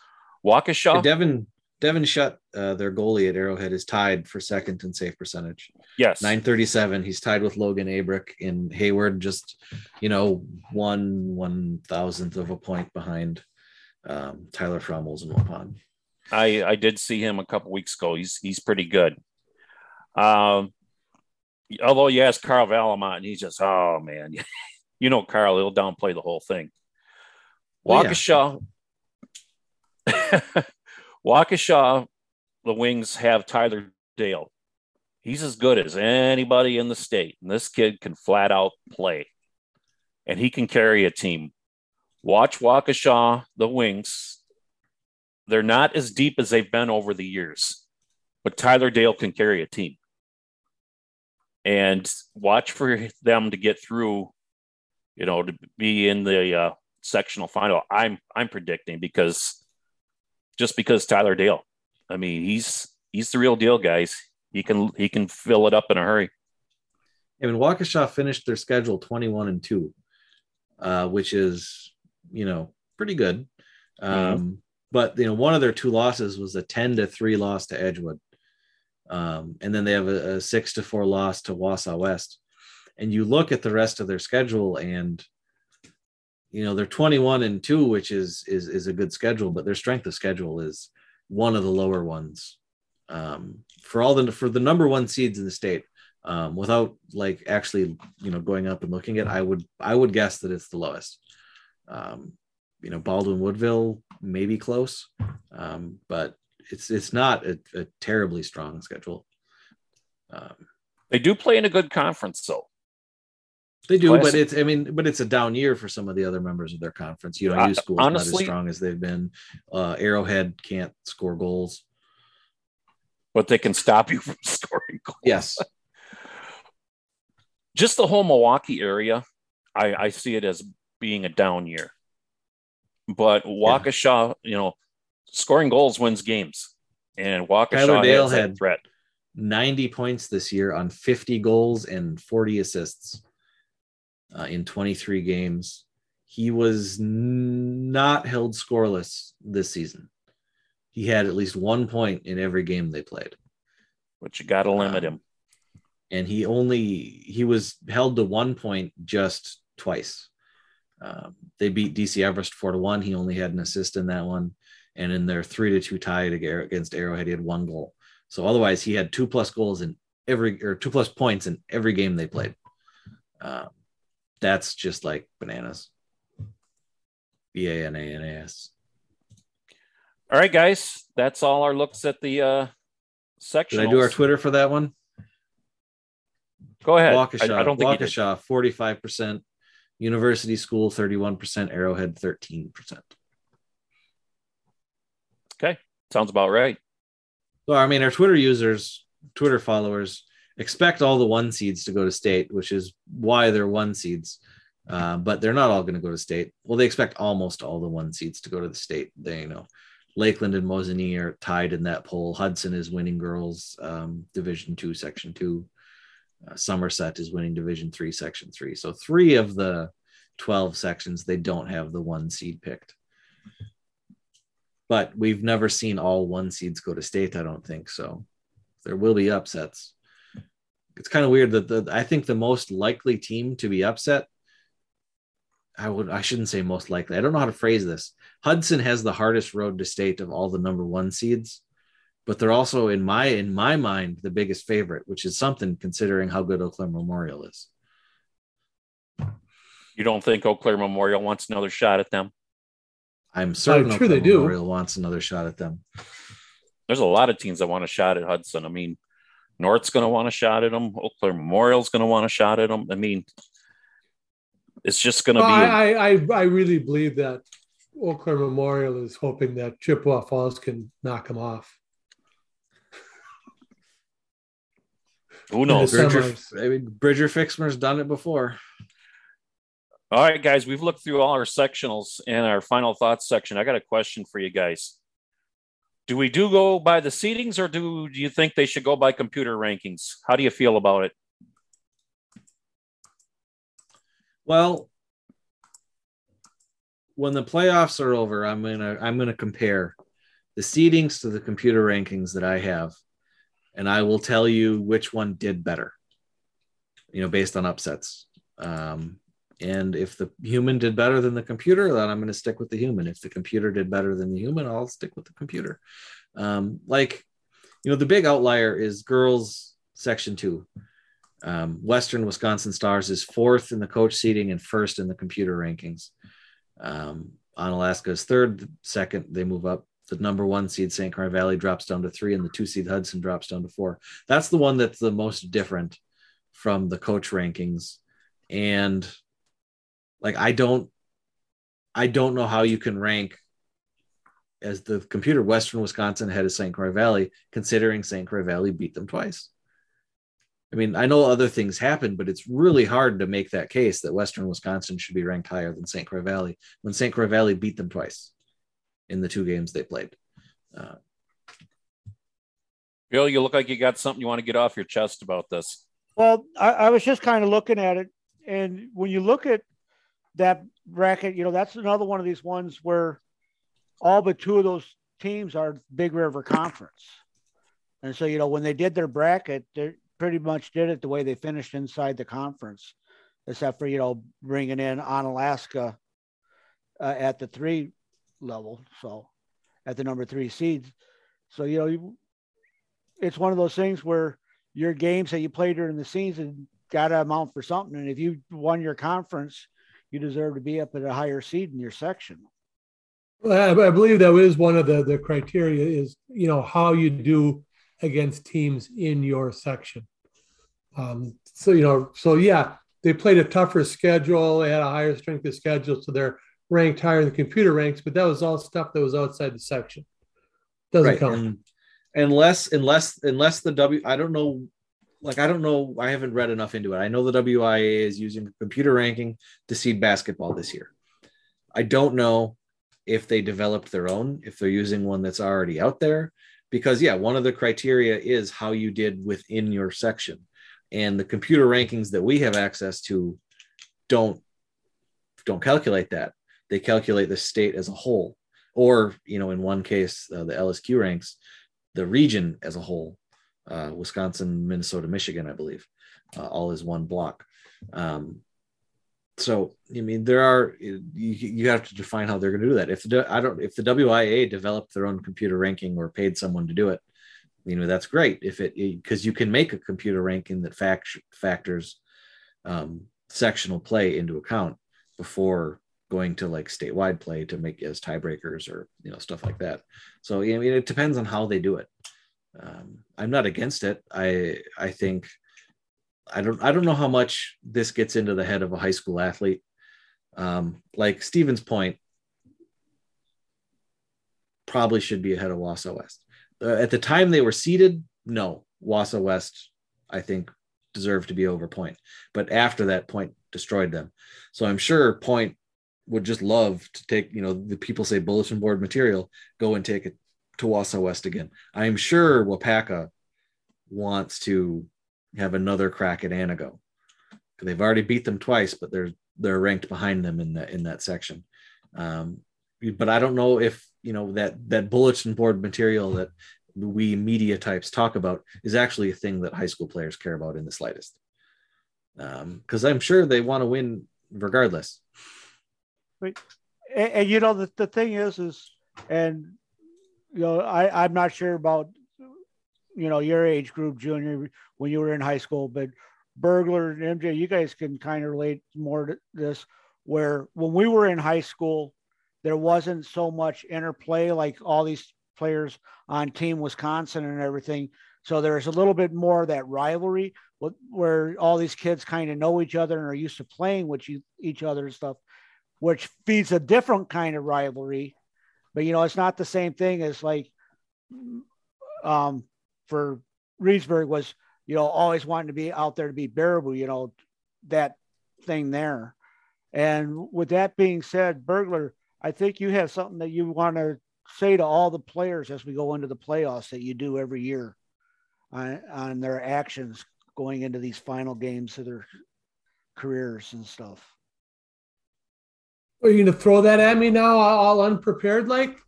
Waukesha. Devin Devin Shutt, uh, their goalie at Arrowhead, is tied for second in save percentage. Yes, nine thirty seven. He's tied with Logan Abrick in Hayward, just you know one one thousandth of a point behind um, Tyler Fromels and Waupun. I I did see him a couple weeks ago. He's he's pretty good. Um, although you ask Carl Valamont, and he's just oh man, you know Carl, he'll downplay the whole thing. Waukesha, oh, yeah. Waukesha, the Wings have Tyler Dale. He's as good as anybody in the state, and this kid can flat out play, and he can carry a team. Watch Waukesha, the Wings, they're not as deep as they've been over the years, but Tyler Dale can carry a team. And watch for them to get through, you know, to be in the uh, sectional final. I'm I'm predicting because just because Tyler Dale, I mean, he's he's the real deal, guys. He can he can fill it up in a hurry. I mean, Waukesha finished their schedule 21 and 2, uh, which is, you know, pretty good. Um, mm-hmm but you know one of their two losses was a 10 to 3 loss to edgewood um, and then they have a, a, 6 to 4 loss to Wausau West And you look at the rest of their schedule and you know they're 21 and 2 which is is is a good schedule but their strength of schedule is one of the lower ones um, for all the for the number one seeds in the state um, without like actually you know going up and looking at i would i would guess that it's the lowest um, you know baldwin woodville maybe close um, but it's it's not a, a terribly strong schedule um, They do play in a good conference, though. They do, but it's I mean, but it's a down year for some of the other members of their conference. You know, Uh, U school's not as strong as they've been. Uh, Arrowhead can't score goals. But they can stop you from scoring goals. Yes, Just the whole Milwaukee area, I, I see it as being a down year. But Waukesha, you know, scoring goals wins games. And Waukesha Tyler Dale had- threat. 90 points this year on 50 goals and 40 assists uh, in 23 games. He was n- not held scoreless this season. He had at least one point in every game they played. But you got to limit Um, him. and he only he was held to one point just twice. Um, they beat DC Everest four to one. He only had an assist in that one, and in their three to two tie against Arrowhead, he had one goal. So otherwise, he had two plus goals in every or two plus points in every game they played. Um, that's just like bananas. B A N A N A S. All right, guys. That's all our looks at the uh section. Did I do our Twitter for that one? Go ahead. Waukesha, I, I don't think. Waukesha, 45%, University School, 31%, Arrowhead, 13%. Okay, sounds about right. So, I mean, our Twitter users, Twitter followers expect all the one seeds to go to state, which is why they're one seeds. Uh, but they're not all going to go to state. Well, they expect almost all the one seeds to go to the state. They, you know, Lakeland and Mosinee are tied in that poll. Hudson is winning girls um, Division two, Section two. Uh, Somerset is winning Division three, Section three. So three of the twelve sections they don't have the one seed picked. But we've never seen all one seeds go to state. I don't think so. There will be upsets. It's kind of weird that the I think the most likely team to be upset I would I shouldn't say most likely. I don't know how to phrase this. Hudson has the hardest road to state of all the number 1 seeds, but they're also in my in my mind the biggest favorite, which is something considering how good Eau Claire Memorial is. You don't think Eau Claire Memorial wants another shot at them? I'm certain uh, I'm sure Claire they do. Memorial wants another shot at them. There's a lot of teams that want a shot at Hudson. I mean, North's going to want a shot at them. Eau Claire Memorial's going to want a shot at them. I mean, it's just going to Well, be. I, I, I I really believe that Eau Claire Memorial is hoping that Chippewa Falls can knock them off. who knows? Bridger, Semis. I mean, Bridger Fixmer's done it before. All right, guys, we've looked through all our sectionals and our final thoughts section. I got a question for you guys. Do we do go by the seedings or do, do you think they should go by computer rankings? How do you feel about it? Well, when the playoffs are over, I'm gonna I'm gonna compare the seedings to the computer rankings that I have, and I will tell you which one did better. You know, based on upsets. Um, and if the human did better than the computer, then I'm going to stick with the human. If the computer did better than the human, I'll stick with the computer. Um, like, you know, the big outlier is girls section two. Um, Western Wisconsin Stars is fourth in the coach seating and first in the computer rankings. Um, Onalaska is third, second, they move up. The number one seed, St. Croix Valley, drops down to three, and the two seed Hudson drops down to four. That's the one that's the most different from the coach rankings. And like, I don't, I don't know how you can rank as the computer Western Wisconsin ahead of St. Croix Valley, considering St. Croix Valley beat them twice. I mean, I know other things happen, but it's really hard to make that case that Western Wisconsin should be ranked higher than St. Croix Valley when St. Croix Valley beat them twice in the two games they played. Uh, Bill, you look like you got something you want to get off your chest about this. Well, I, I was just kind of looking at it, and when you look at that bracket, you know that's another one of these ones where all but two of those teams are Big River Conference, and so you know when they did their bracket, they're pretty much did it the way they finished inside the conference, except for you know bringing in Onalaska uh, at the three level, so at the number three seeds. So you know, you, it's one of those things where your games that you played during the season got to amount for something, and if you won your conference, you deserve to be up at a higher seed in your section. Well, I, I believe that is one of the the criteria is you know how you do against teams in your section. Um, so you know, so yeah, they played a tougher schedule. They had a higher strength of schedule, so they're ranked higher in the computer ranks. But that was all stuff that was outside the section. Doesn't right. count. And, unless unless unless the W I don't know like I don't know I haven't read enough into it. I know the WIAA is using computer ranking to seed basketball this year. I don't know if they developed their own, if they're using one that's already out there because yeah, one of the criteria is how you did within your section. And the computer rankings that we have access to don't don't calculate that. They calculate the state as a whole or, you know, in one case uh, the LSQ ranks the region as a whole, uh, Wisconsin, Minnesota, Michigan, I believe, uh, all is one block. Um, so I mean, there are you, you have to define how they're going to do that. If the I don't if the WIAA developed their own computer ranking or paid someone to do it, you know that's great. If it because you can make a computer ranking that fact, factors um, sectional play into account before going to like statewide play to make as tiebreakers or you know stuff like that. So I mean, it depends on how they do it. Um, I'm not against it. I I think I don't I don't know how much this gets into the head of a high school athlete. Um, like Stevens Point, probably should be ahead of Wausau West. Uh, at the time they were seeded, no, Wausau West, I think, deserved to be over Point. But after that, Point destroyed them. So I'm sure Point would just love to take, you know, the people say bulletin board material, go and take it to Wausau West again. I'm sure Waupaca wants to have another crack at Antigo. They've already beat them twice, but they're they're ranked behind them in that in that section. Um, but I don't know if you know that that bulletin board material that we media types talk about is actually a thing that high school players care about in the slightest. Because um, I'm sure they want to win regardless. Right. And, and, you know the, the thing is is and you know I I'm not sure about you know your age group junior when you were in high school but burglar and mj you guys can kind of relate more to this where when we were in high school there wasn't so much interplay like all these players on team wisconsin and everything so there's a little bit more of that rivalry where all these kids kind of know each other and are used to playing with each other and stuff which feeds a different kind of rivalry but you know it's not the same thing as like um for Reedsburg was, you know, always wanting to be out there to be Baraboo, you know, that thing there. And with that being said, Burglar, I think you have something that you want to say to all the players as we go into the playoffs that you do every year on, on their actions going into these final games of their careers and stuff. Are you going to throw that at me now, all unprepared? Like,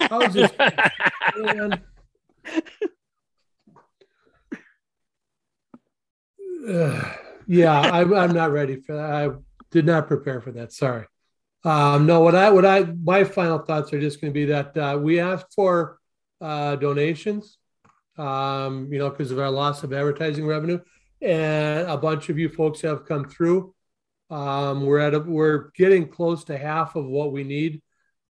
I was just, man. Uh, yeah, I, I'm not ready for that. I did not prepare for that. Sorry. Um, no, what I what I my final thoughts are just going to be that uh, we asked for uh, donations, um, you know, because of our loss of advertising revenue, and a bunch of you folks have come through. Um, we're at a, we're getting close to half of what we need.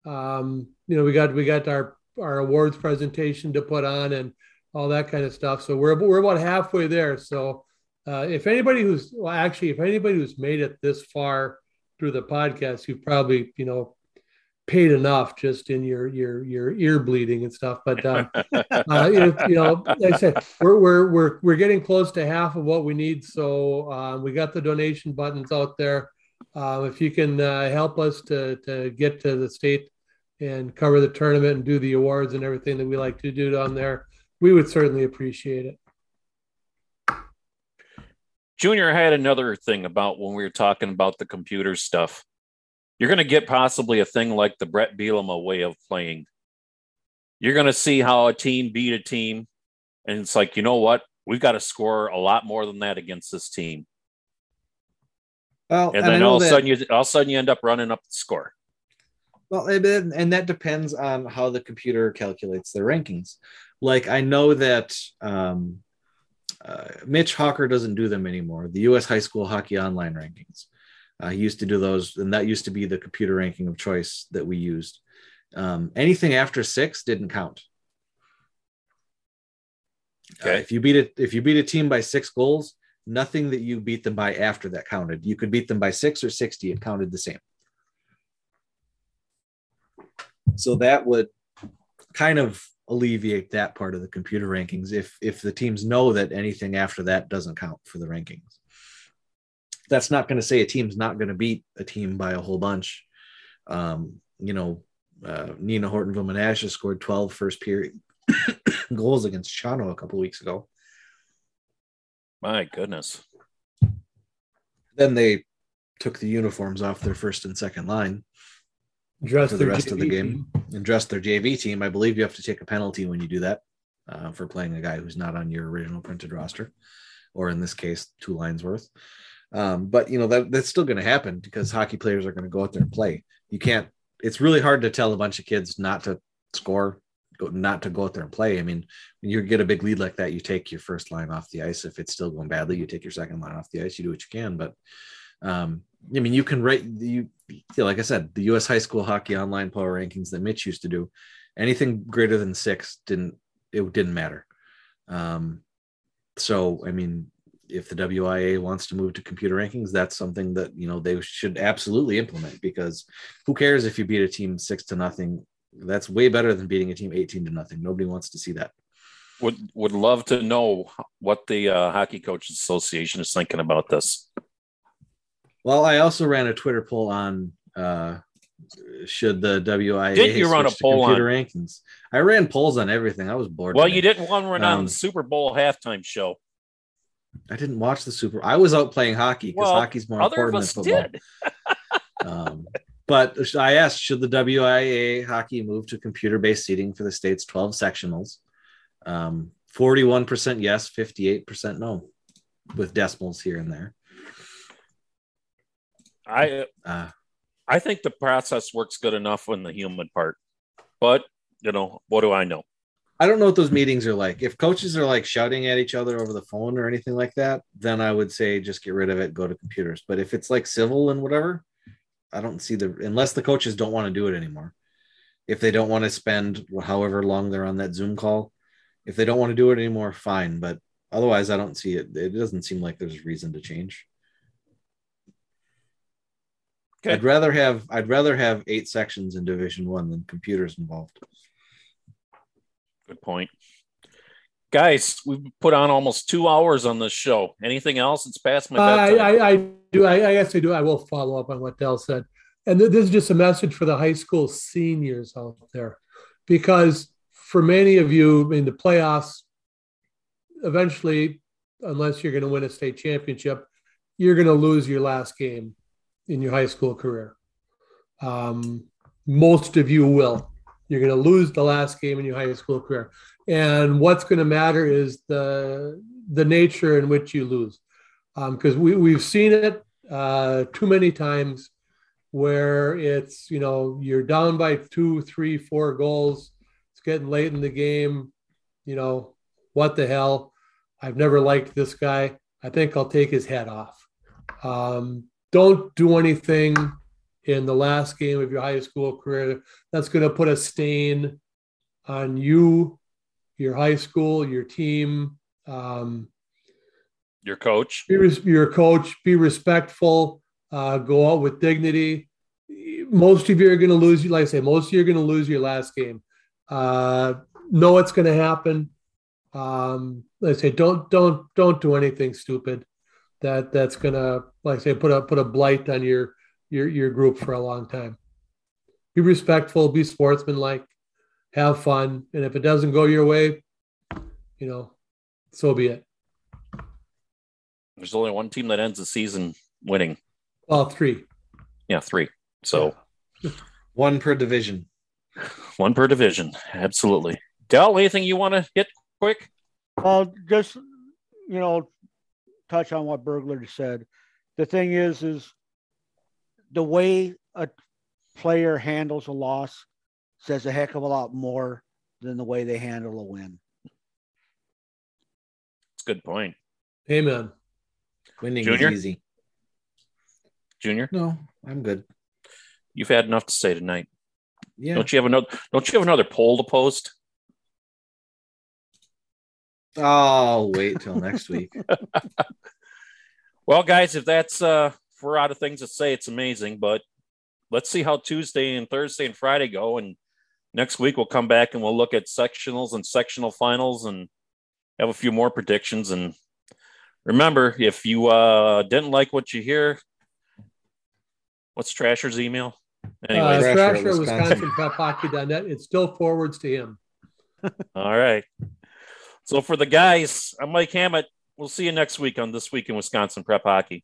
Um, you know, we got we got our our awards presentation to put on and all that kind of stuff. So we're we're about halfway there. So uh, if anybody who's well, actually, if anybody who's made it this far through the podcast, you've probably you know paid enough just in your your your ear bleeding and stuff. But um, uh, you, know, like I said, we're we're we're we're getting close to half of what we need. So uh, we got the donation buttons out there. Uh, if you can uh, help us to to get to the state and cover the tournament and do the awards and everything that we like to do down there, we would certainly appreciate it. Junior had another thing about when we were talking about the computer stuff. You're going to get possibly a thing like the Bret Bielema way of playing. You're going to see how a team beat a team. And it's like, you know what? we've got to score a lot more than that against this team. Well, And then all of a sudden you all of a sudden you end up running up the score. Well, and, and that depends on how the computer calculates their rankings. Like I know that um, uh, Mitch Hawker doesn't do them anymore. The U.S. High School Hockey Online rankings. Uh, he used to do those, and that used to be the computer ranking of choice that we used. Um, anything after six didn't count. Uh, Okay. if you beat it, if you beat a team by six goals, nothing that you beat them by after that counted. You could beat them by six or sixty; it counted the same. So that would kind of alleviate that part of the computer rankings if if the teams know that anything after that doesn't count for the rankings. That's not going to say a team's not going to beat a team by a whole bunch. Um, you know, uh, Neenah Hortonville Menasha scored 12 first period goals against Shawano a couple weeks ago. My goodness. Then they took the uniforms off their first and second line Dress for the rest of the game team. and dress their JV team. I believe you have to take a penalty when you do that uh, for playing a guy who's not on your original printed roster, or in this case, two lines worth. Um, but you know that that's still going to happen because hockey players are going to go out there and play. You can't. It's really hard to tell a bunch of kids not to score, go, not to go out there and play. I mean, when you get a big lead like that, you take your first line off the ice. If it's still going badly, you take your second line off the ice. You do what you can, but um, I mean, you can rate you. Yeah, like I said, the U.S. high school hockey online power rankings that Mitch used to do, anything greater than six didn't it didn't matter. Um, so I mean, if the WIAA wants to move to computer rankings, that's something that you know they should absolutely implement because who cares if you beat a team six to nothing? That's way better than beating a team eighteen to nothing. Nobody wants to see that. Would would love to know what the uh, Hockey Coaches Association is thinking about this. Well, I also ran a Twitter poll on uh, should the WIAA Didn't you run a switch to poll computer rankings. I ran polls on everything. I was bored. Well, today. you didn't want to run on Um, the Super Bowl halftime show. I didn't watch the Super. I was out playing hockey because Well, hockey's more important than football. did. Um, but I asked, should the WIAA hockey move to computer-based seating for the state's 12 sectionals? Um, 41% yes, 58% no, with decimals here and there. I Uh, I think the process works good enough on the human part, but you know what do I know? I don't know what those meetings are like. If coaches are like shouting at each other over the phone or anything like that, then I would say just get rid of it, go to computers. But if it's like civil and whatever, I don't see the unless the coaches don't want to do it anymore. If they don't want to spend however long they're on that Zoom call, if they don't want to do it anymore, fine. But otherwise, I don't see it. It doesn't seem like there's a reason to change. Okay. I'd rather have I'd rather have eight sections in Division One than computers involved. Good point. Guys, we've put on almost two hours on this show. Anything else? It's past my I, bedtime. I, I do. I, I guess I do. I will follow up on what Dell said. And th- this is just a message for the high school seniors out there, because for many of you in the playoffs, eventually, unless you're going to win a state championship, you're going to lose your last game in your high school career. Um, most of you will. You're going to lose the last game in your high school career, and what's going to matter is the the nature in which you lose. Because we, we've seen it uh, too many times where it's you know you're down by two three four goals. It's getting late in the game. You know what the hell? I've never liked this guy. I think i'll take his head off. Um, don't do anything in the last game of your high school career that's going to put a stain on you your high school your team um, Your coach. be res- your coach, be respectful, uh, go out with dignity. Most of you are going to lose. Like I say, most of you are going to lose your last game. Uh, know what's going to happen. Um, like I say, don't don't don't do anything stupid. That that's going to, like I say, put a put a blight on your your your group for a long time. Be respectful. Be sportsmanlike. Have fun. And if it doesn't go your way, you know, so be it. There's only one team that ends the season winning. Well, three. Yeah, three. So One per division. one per division. Absolutely. Dell, anything you want to hit quick? Well, just you know, touch on what Burglar said. The thing is, is the way a player handles a loss says a heck of a lot more than the way they handle a win. It's a good point. Amen. Winning Junior? is easy. Junior, No, I'm good. you've had enough to say tonight. Yeah. Don't you have another don't you have another poll to post? I'll wait till next week. Well, guys, if that's uh if we're out of things to say, it's amazing, but let's see how Tuesday and Thursday and Friday go. And next week we'll come back and we'll look at sectionals and sectional finals and have a few more predictions. And remember, if you uh didn't like what you hear, what's Thrasher's email? Uh, Anyways, Thrasher, Thrasher, Wisconsin. Wisconsin Prep Hockey.net. It still forwards to him. all right. So for the guys, I'm Mike Hammett. We'll see you next week on This Week in Wisconsin Prep Hockey.